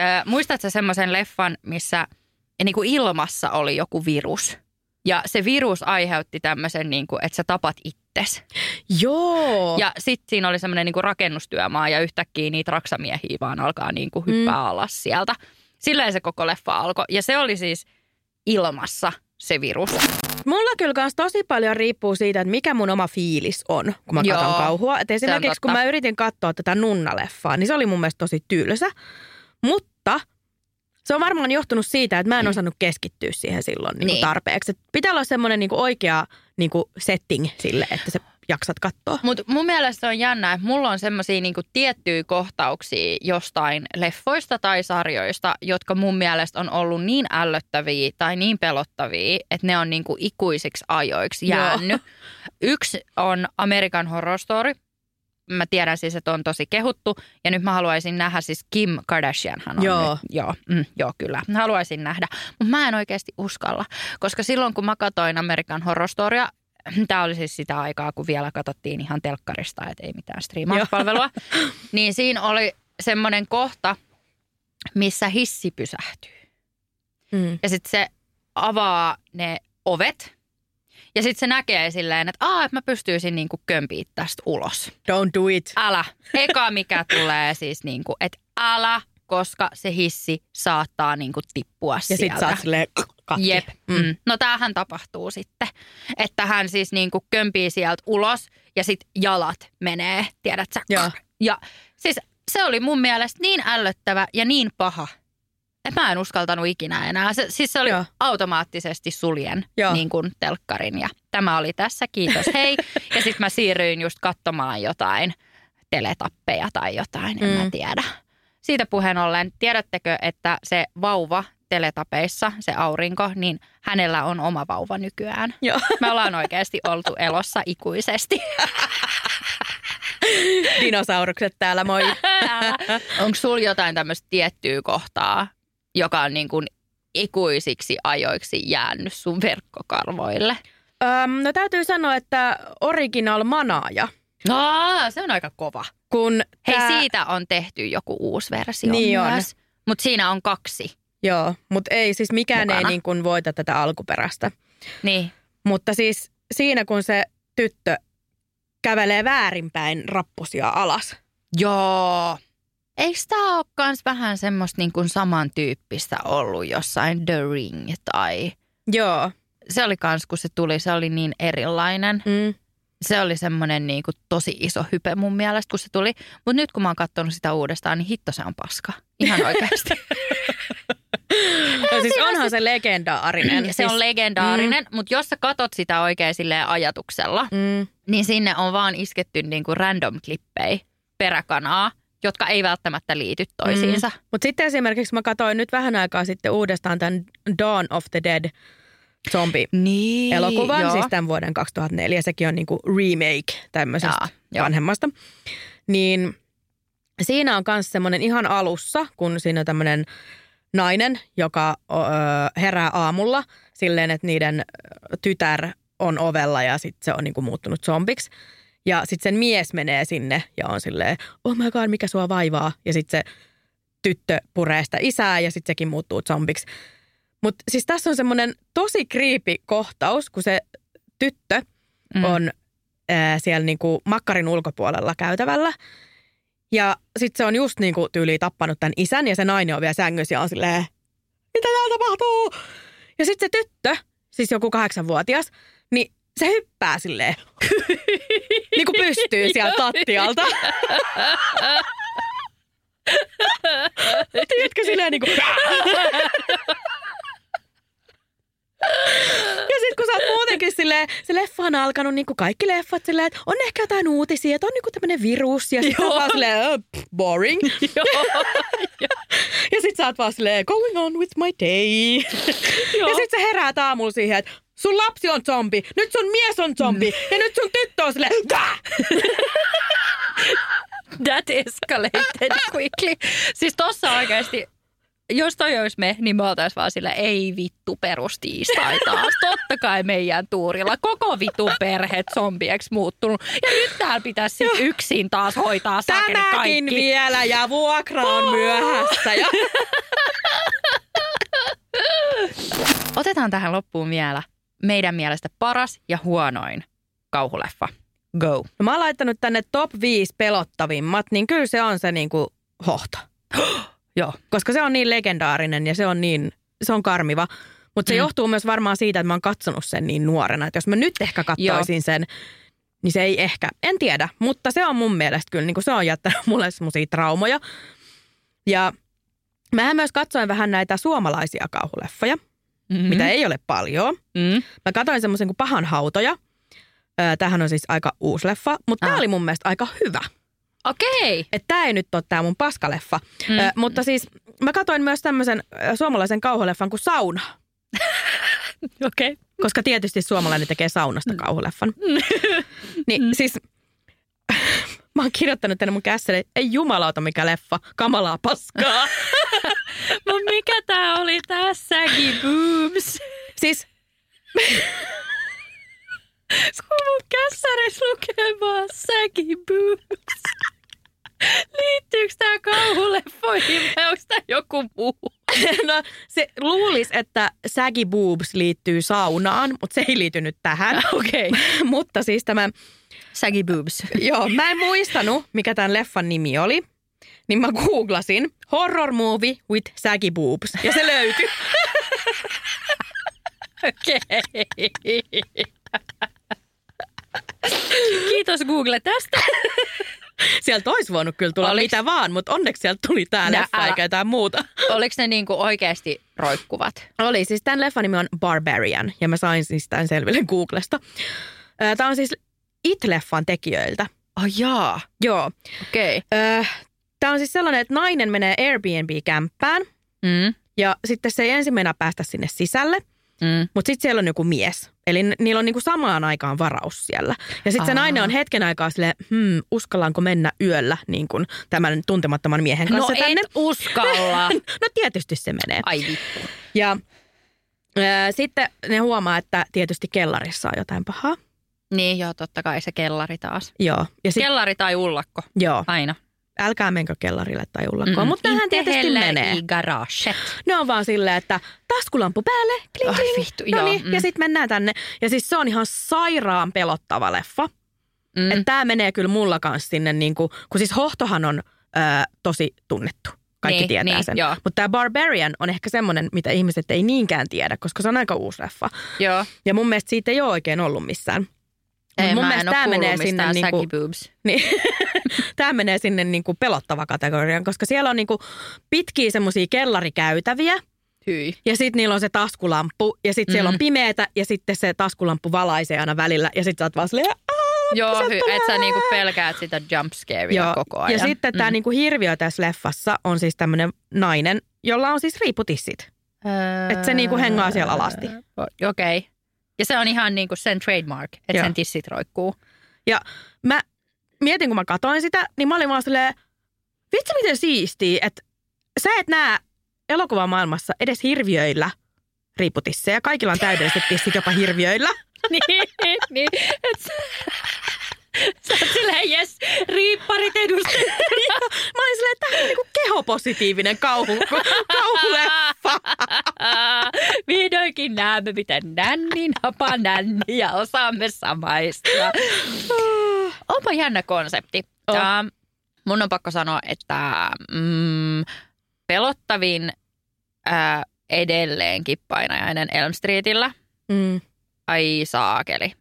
Speaker 1: äh, muistatko semmoisen leffan, missä niinku ilmassa oli joku virus? Ja se virus aiheutti tämmöisen, niinku, että sä tapat itses.
Speaker 4: Joo.
Speaker 1: Ja sitten siinä oli semmoinen niinku rakennustyömaa ja yhtäkkiä niitä raksamiehiä vaan alkaa niinku hyppää mm. alas sieltä. Silleen se koko leffa alkoi. Ja se oli siis ilmassa se virus.
Speaker 4: Mulla kyllä kans tosi paljon riippuu siitä, että mikä mun oma fiilis on, kun mä
Speaker 1: Joo,
Speaker 4: katson kauhua. Et esimerkiksi kun mä yritin katsoa tätä nunnaleffaa, niin se oli mun mielestä tosi tylsä. Mutta se on varmaan johtunut siitä, että mä en osannut keskittyä siihen silloin niin
Speaker 1: Niin.
Speaker 4: tarpeeksi. Et pitää olla semmoinen niin oikea niin setting sille, että sä jaksat katsoa.
Speaker 1: Mutta mun mielestä se on jännä, että mulla on semmoisia niinku tiettyjä kohtauksia jostain leffoista tai sarjoista, jotka mun mielestä on ollut niin ällöttäviä tai niin pelottavia, että ne on niinku ikuisiksi ajoiksi
Speaker 4: Joo.
Speaker 1: jäänyt. Yksi on American Horror Story. Mä tiedän siis, että on tosi kehuttu. Ja nyt mä haluaisin nähdä, siis Kim Kardashianhan on
Speaker 4: Joo.
Speaker 1: nyt. Joo, mm, joo, kyllä. Mä haluaisin nähdä. Mutta mä en oikeasti uskalla. Koska silloin, kun mä katsoin American Horror Storya, tämä oli siis sitä aikaa, kun vielä katsottiin ihan telkkarista, että ei mitään striimauspalvelua, niin siinä oli semmoinen kohta, missä hissi pysähtyy.
Speaker 4: Mm.
Speaker 1: Ja sitten se avaa ne ovet. Ja sitten se näkee silleen, että Aa, että mä pystyisin niinku kömpiä tästä ulos.
Speaker 4: Don't do it.
Speaker 1: Älä. Eka mikä tulee siis niinku, että älä, koska se hissi saattaa niinku tippua
Speaker 4: Ja
Speaker 1: sieltä.
Speaker 4: sit sä oot silleen katki.
Speaker 1: Jep. Mm. No tämähän tapahtuu sitten. Että hän siis niinku kömpii sieltä ulos ja sitten jalat menee, tiedät sä.
Speaker 4: Joo.
Speaker 1: Ja siis se oli mun mielestä niin ällöttävä ja niin paha, että mä en uskaltanut ikinä enää. Se, siis se oli
Speaker 4: Joo.
Speaker 1: Automaattisesti suljen
Speaker 4: Joo.
Speaker 1: niin kuin telkkarin ja tämä oli tässä, kiitos, hei. ja sitten mä siirryin just katsomaan jotain teletappeja tai jotain, en mm. mä tiedä. Siitä puheen ollen, tiedättekö, että se vauva teletapeissa, se aurinko, niin hänellä on oma vauva nykyään.
Speaker 4: Joo.
Speaker 1: Me ollaan oikeasti oltu elossa ikuisesti.
Speaker 4: Dinosaurukset täällä, moi.
Speaker 1: Onko sulla jotain tämmöistä tiettyä kohtaa, joka on niin kuin ikuisiksi ajoiksi jäänyt sun verkkokarvoille?
Speaker 4: Öm, no täytyy sanoa, että original manaaja.
Speaker 1: Aa, se on aika kova.
Speaker 4: Kun
Speaker 1: Hei,
Speaker 4: tää-
Speaker 1: siitä on tehty joku uusi versio
Speaker 4: Niin
Speaker 1: myös. Mutta siinä on kaksi.
Speaker 4: Joo, mutta ei siis mikään
Speaker 1: Mukana.
Speaker 4: ei niin kuin voita tätä alkuperäistä.
Speaker 1: Niin.
Speaker 4: Mutta siis siinä kun se tyttö kävelee väärinpäin rappusia alas.
Speaker 1: Joo. Eikö tämä ole kans vähän semmoista niin kuin samantyyppistä ollut jossain The Ring tai...
Speaker 4: Joo.
Speaker 1: Se oli kans, kun se tuli, se oli niin erilainen.
Speaker 4: Mm.
Speaker 1: Se oli semmoinen niin kuin tosi iso hype mun mielestä, kun se tuli. Mutta nyt kun mä oon katsonut sitä uudestaan, niin hitto se on paska. Ihan oikeasti.
Speaker 4: No siis onhan se legendaarinen.
Speaker 1: Se on
Speaker 4: siis,
Speaker 1: legendaarinen, mm. mutta jos sä katot sitä oikein ajatuksella,
Speaker 4: mm,
Speaker 1: niin sinne on vaan isketty niinku random klippejä peräkanaa, jotka ei välttämättä liity toisiinsa. Mm.
Speaker 4: Mutta sitten esimerkiksi mä katsoin nyt vähän aikaa sitten uudestaan tämän Dawn of the Dead zombi-elokuvan,
Speaker 1: Niin,
Speaker 4: siis tämän vuoden 2004. Sekin on niinku remake tämmöisestä
Speaker 1: Jaa, joo.
Speaker 4: vanhemmasta. Niin siinä on myös semmoinen ihan alussa, kun siinä on tämmöinen nainen, joka ö, herää aamulla silleen, että niiden tytär on ovella ja sitten se on niinku muuttunut zombiksi. Ja sitten sen mies menee sinne ja on silleen, oh my god, mikä sua vaivaa? Ja sitten se tyttö puree sitä isää ja sitten sekin muuttuu zombiksi. Mutta siis tässä on semmoinen tosi kriipi kohtaus, kun se tyttö
Speaker 1: Mm.
Speaker 4: on ää, siellä niinku makkarin ulkopuolella käytävällä. Ja sitten se on just niinku tyyliin tappanut tämän isän ja se nainen on vielä sängyssä ja on silleen, mitä täällä tapahtuu? Ja sitten se tyttö, siis joku kahdeksanvuotias, niin se hyppää silleen, niin kuin pystyy sieltä lattialta. Tiedätkö silleen niin kuin... Ja sitten kun sä oot muutenkin silleen, se leffa on alkanut niin kuin kaikki leffat silleen, että on ehkä jotain uutisia, että on niin kuin tämmöinen virus ja sitten vaan silleen, oh, pff, boring. ja sitten sä oot vaan silleen, going on with my day. ja sitten se herää aamulla siihen, että sun lapsi on zombi, nyt sun mies on zombi ja nyt sun tyttö on silleen, "Gah!"
Speaker 1: That escalated quickly. Siis tossa oikeasti, jos toi olisi me, niin me oltais vaan sillä ei vittu perustiistai taas. Totta kai meidän tuurilla. Koko vittu perhe zombieksi muuttunut. Ja nyt täällä pitäisi sit yksin taas hoitaa
Speaker 4: Tämäkin
Speaker 1: kaikki.
Speaker 4: vielä ja vuokra on myöhässä. Ja...
Speaker 1: Otetaan tähän loppuun vielä meidän mielestä paras ja huonoin kauhuleffa. Go.
Speaker 4: No mä oon laittanut tänne top 5 pelottavimmat, niin kyllä se on se niinku hohto.
Speaker 1: Joo.
Speaker 4: Koska se on niin legendaarinen ja se on niin, se on karmiva. Mutta se
Speaker 1: Mm.
Speaker 4: johtuu myös varmaan siitä, että mä oon katsonut sen niin nuorena. Että jos mä nyt ehkä katsoisin sen, niin se ei ehkä, en tiedä. Mutta se on mun mielestä kyllä, niin kuin se on jättänyt mulle semmoisia traumoja. Ja mä myös katsoin vähän näitä suomalaisia kauhuleffoja,
Speaker 1: Mm-hmm.
Speaker 4: mm. mitä ei ole paljon.
Speaker 1: Mm.
Speaker 4: Mä katsoin semmoisen kuin Pahan hautoja. Ö, Tämähän on siis aika uusi leffa, mutta tämä
Speaker 1: Ah.
Speaker 4: oli mun mielestä aika hyvä.
Speaker 1: Okei.
Speaker 4: Että tämä ei nyt ole tämä mun paskaleffa.
Speaker 1: Mm.
Speaker 4: Mm. Ö, mutta siis mä katsoin myös tämmöisen suomalaisen kauhuleffan kuin Sauna.
Speaker 1: Okei. Okay.
Speaker 4: Koska tietysti suomalainen tekee saunasta kauhuleffan. niin siis mä oon kirjoittanut tänne mun kässälle, ei jumalauta mikä leffa, kamalaa paskaa.
Speaker 1: Mut mikä tää oli tässäkin, boobs?
Speaker 4: siis
Speaker 1: Kun mun kässäris lukee vaan säki boobs. Liittyykö tää kauhuleffoihin vai onko tää joku muu?
Speaker 4: no se luulis, että saggy boobs liittyy saunaan, mutta se ei liity nyt tähän.
Speaker 1: Okei.
Speaker 4: mutta siis tämä
Speaker 1: Saggy boobs.
Speaker 4: Joo, mä en muistanut, mikä tämän leffan nimi oli. Niin mä googlasin horror movie with saggy boobs. Ja se löytyi.
Speaker 1: Okei. Kiitos Google tästä.
Speaker 4: Sieltä olisi voinut kyllä tulla
Speaker 1: Oliks-
Speaker 4: mitä vaan, mutta onneksi sieltä tuli tää
Speaker 1: Nä,
Speaker 4: leffa eikä jotain muuta.
Speaker 1: Oliko ne niinku oikeasti roikkuvat?
Speaker 4: Oli siis tämän leffan nimi on Barbarian ja mä sain siis tämän selville Googlesta. Tämä on siis It-leffan tekijöiltä.
Speaker 1: Oh jaa.
Speaker 4: Joo.
Speaker 1: Okei. Okay.
Speaker 4: Tämä on siis sellainen, että nainen menee Airbnb-kämppään
Speaker 1: Mm.
Speaker 4: ja sitten se ei ensin mennä päästä sinne sisälle.
Speaker 1: Mm.
Speaker 4: Mutta sitten siellä on joku mies. Eli niillä on niinku samaan aikaan varaus siellä. Ja sitten se nainen on hetken aikaa silleen, hmm, uskallanko mennä yöllä niin kun tämän tuntemattoman miehen kanssa
Speaker 1: No
Speaker 4: tänne.
Speaker 1: et uskalla.
Speaker 4: No tietysti se menee.
Speaker 1: Ai vittu.
Speaker 4: Ja ää, sitten ne huomaa, että tietysti kellarissa on jotain pahaa.
Speaker 1: Niin joo, totta kai se kellari taas.
Speaker 4: Joo. Ja sit,
Speaker 1: Kellari tai ullakko,
Speaker 4: joo.
Speaker 1: aina.
Speaker 4: Älkää menkö kellarille tai ullakkoon.
Speaker 1: Mm.
Speaker 4: Mutta
Speaker 1: Inte
Speaker 4: tietysti menee.
Speaker 1: i garaget.
Speaker 4: Ne on vaan silleen, että taskulampu päälle, kling, kling.
Speaker 1: vittu,
Speaker 4: no
Speaker 1: joo,
Speaker 4: niin,
Speaker 1: mm.
Speaker 4: ja sitten mennään tänne. Ja siis se on ihan sairaan pelottava leffa.
Speaker 1: Mm.
Speaker 4: Että tämä menee kyllä mulla kanssa sinne, niin kuin, kun siis Hohtohan on ö, tosi tunnettu. Kaikki
Speaker 1: Niin,
Speaker 4: tietää
Speaker 1: niin,
Speaker 4: sen.
Speaker 1: joo.
Speaker 4: Mutta tämä Barbarian on ehkä semmoinen, mitä ihmiset ei niinkään tiedä, koska se on aika uusi leffa.
Speaker 1: Joo.
Speaker 4: Ja mun mielestä siitä ei ole oikein ollut missään.
Speaker 1: Ei,
Speaker 4: mun mielestä
Speaker 1: ole
Speaker 4: menee sinne niinku-
Speaker 1: boobs.
Speaker 4: Niin, tämä menee sinne niin kuin pelottava kategoriaan, koska siellä on niin kuin pitkiä semmoisia kellarikäytäviä.
Speaker 1: Hyi.
Speaker 4: Ja sitten niillä on se taskulamppu ja sitten mm. siellä on pimeätä ja sitten se taskulamppu valaisee aina välillä ja sitten sä oot vaan silleen, "Aa,
Speaker 1: Joo, hy,
Speaker 4: tulee!"
Speaker 1: et sä niinku pelkäät sitä jump scarea
Speaker 4: Joo.
Speaker 1: koko ajan.
Speaker 4: Ja sitten tämä niinku hirviö tässä leffassa on siis tämmöinen nainen, jolla on siis riiputissit.
Speaker 1: Öö,
Speaker 4: Et se niinku hengaa siellä alasti.
Speaker 1: o- Okei. Okay. Ja se on ihan niinku sen trademark, että
Speaker 4: Joo.
Speaker 1: sen tissit roikkuu.
Speaker 4: Ja mä mietin, kun mä katoin sitä, niin mä olin vaan silleen, vitsi miten siistiä, että sä et näe elokuvamaailmassa edes hirviöillä riiputisseja. Kaikilla on täydelliset tissit jopa hirviöillä.
Speaker 1: niin, niin. Et sä, oot silleen, jes, riipparit edustettuna.
Speaker 4: Mä olin silleen, että tämä on niinku kehopositiivinen kauhu, kauhuleffa.
Speaker 1: Vihdoinkin näemme, miten nänni napa nänni ja osaamme samaistua. Onpa jännä konsepti.
Speaker 4: On.
Speaker 1: Ja mun on pakko sanoa, että mm, pelottavin ää, edelleenkin painajainen Elm Streetillä.
Speaker 4: Mm.
Speaker 1: Ai saakeli.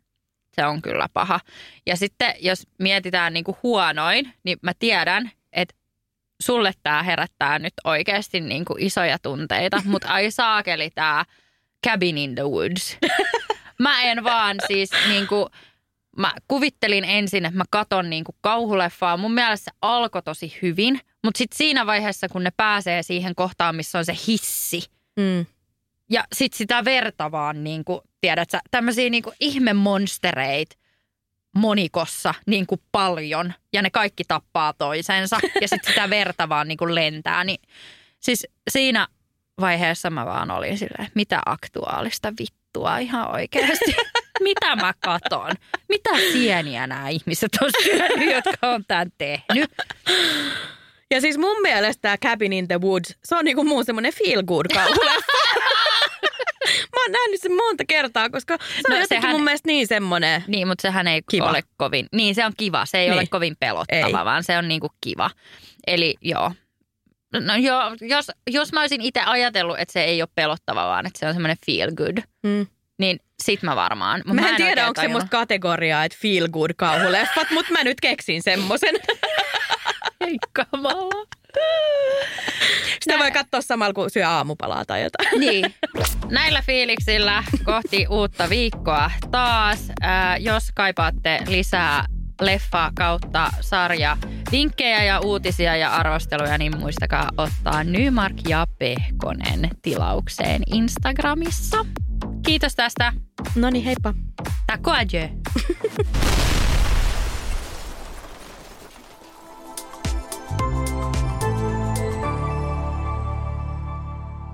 Speaker 1: Se on kyllä paha. Ja sitten jos mietitään niinku huonoin, niin mä tiedän, että sulle tämä herättää nyt oikeasti niinku isoja tunteita, mutta ai saakeli tämä Cabin in the Woods. Mä en vaan siis niinku, mä kuvittelin ensin, että mä katon niinku kauhuleffaa. Mun mielestä se alkoi tosi hyvin, mutta sitten siinä vaiheessa, kun ne pääsee siihen kohtaan, missä on se hissi,
Speaker 4: Mm.
Speaker 1: Ja sit sitä verta vaan, niin kuin, tiedät sä, tämmöisiä niin kuin ihmemonstereit monikossa niin kuin paljon. Ja ne kaikki tappaa toisensa. Ja sitten sitä verta vaan niin kuin lentää. Niin, siis siinä vaiheessa mä vaan olin silleen, mitä aktuaalista vittua ihan oikeasti. Mitä mä katon? Mitä sieniä nämä ihmiset on syönyt, jotka on tämän tehnyt?
Speaker 4: Ja siis mun mielestä tämä Cabin in the Woods, se on niinku mun semmoinen feel good kauhuleffa. Mä oon nähnyt sen monta kertaa, koska se on
Speaker 1: No,
Speaker 4: no, jotenkin
Speaker 1: sehän-
Speaker 4: mun mielestä niin semmoinen.
Speaker 1: Niin, mutta sehän ei
Speaker 4: Kiva.
Speaker 1: ole kovin, niin se on kiva, se ei
Speaker 4: Niin.
Speaker 1: ole kovin pelottava,
Speaker 4: Ei.
Speaker 1: vaan se on niinku kiva. Eli joo, no joo, jos, jos mä olisin itse ajatellut, että se ei ole pelottava, vaan että se on semmoinen feel good,
Speaker 4: Mm.
Speaker 1: niin sit mä varmaan. Mut
Speaker 4: Mä en tiedä,
Speaker 1: oikein
Speaker 4: onko
Speaker 1: tajunnut.
Speaker 4: semmoista kategoriaa, että feel good kauhuleffat, mutta mä nyt keksin semmoisen.
Speaker 1: Ei kamala.
Speaker 4: Sitä voi katsoa samalla, kun syö aamupalaa tai jotain.
Speaker 1: Niin. Näillä fiiliksillä kohti uutta viikkoa taas. Ää, jos kaipaatte lisää leffa kautta sarja vinkkejä ja uutisia ja arvosteluja, niin muistakaa ottaa Nymark ja Pehkonen tilaukseen Instagramissa. Kiitos tästä.
Speaker 4: No niin, heippa.
Speaker 1: Adieu.
Speaker 4: Asenne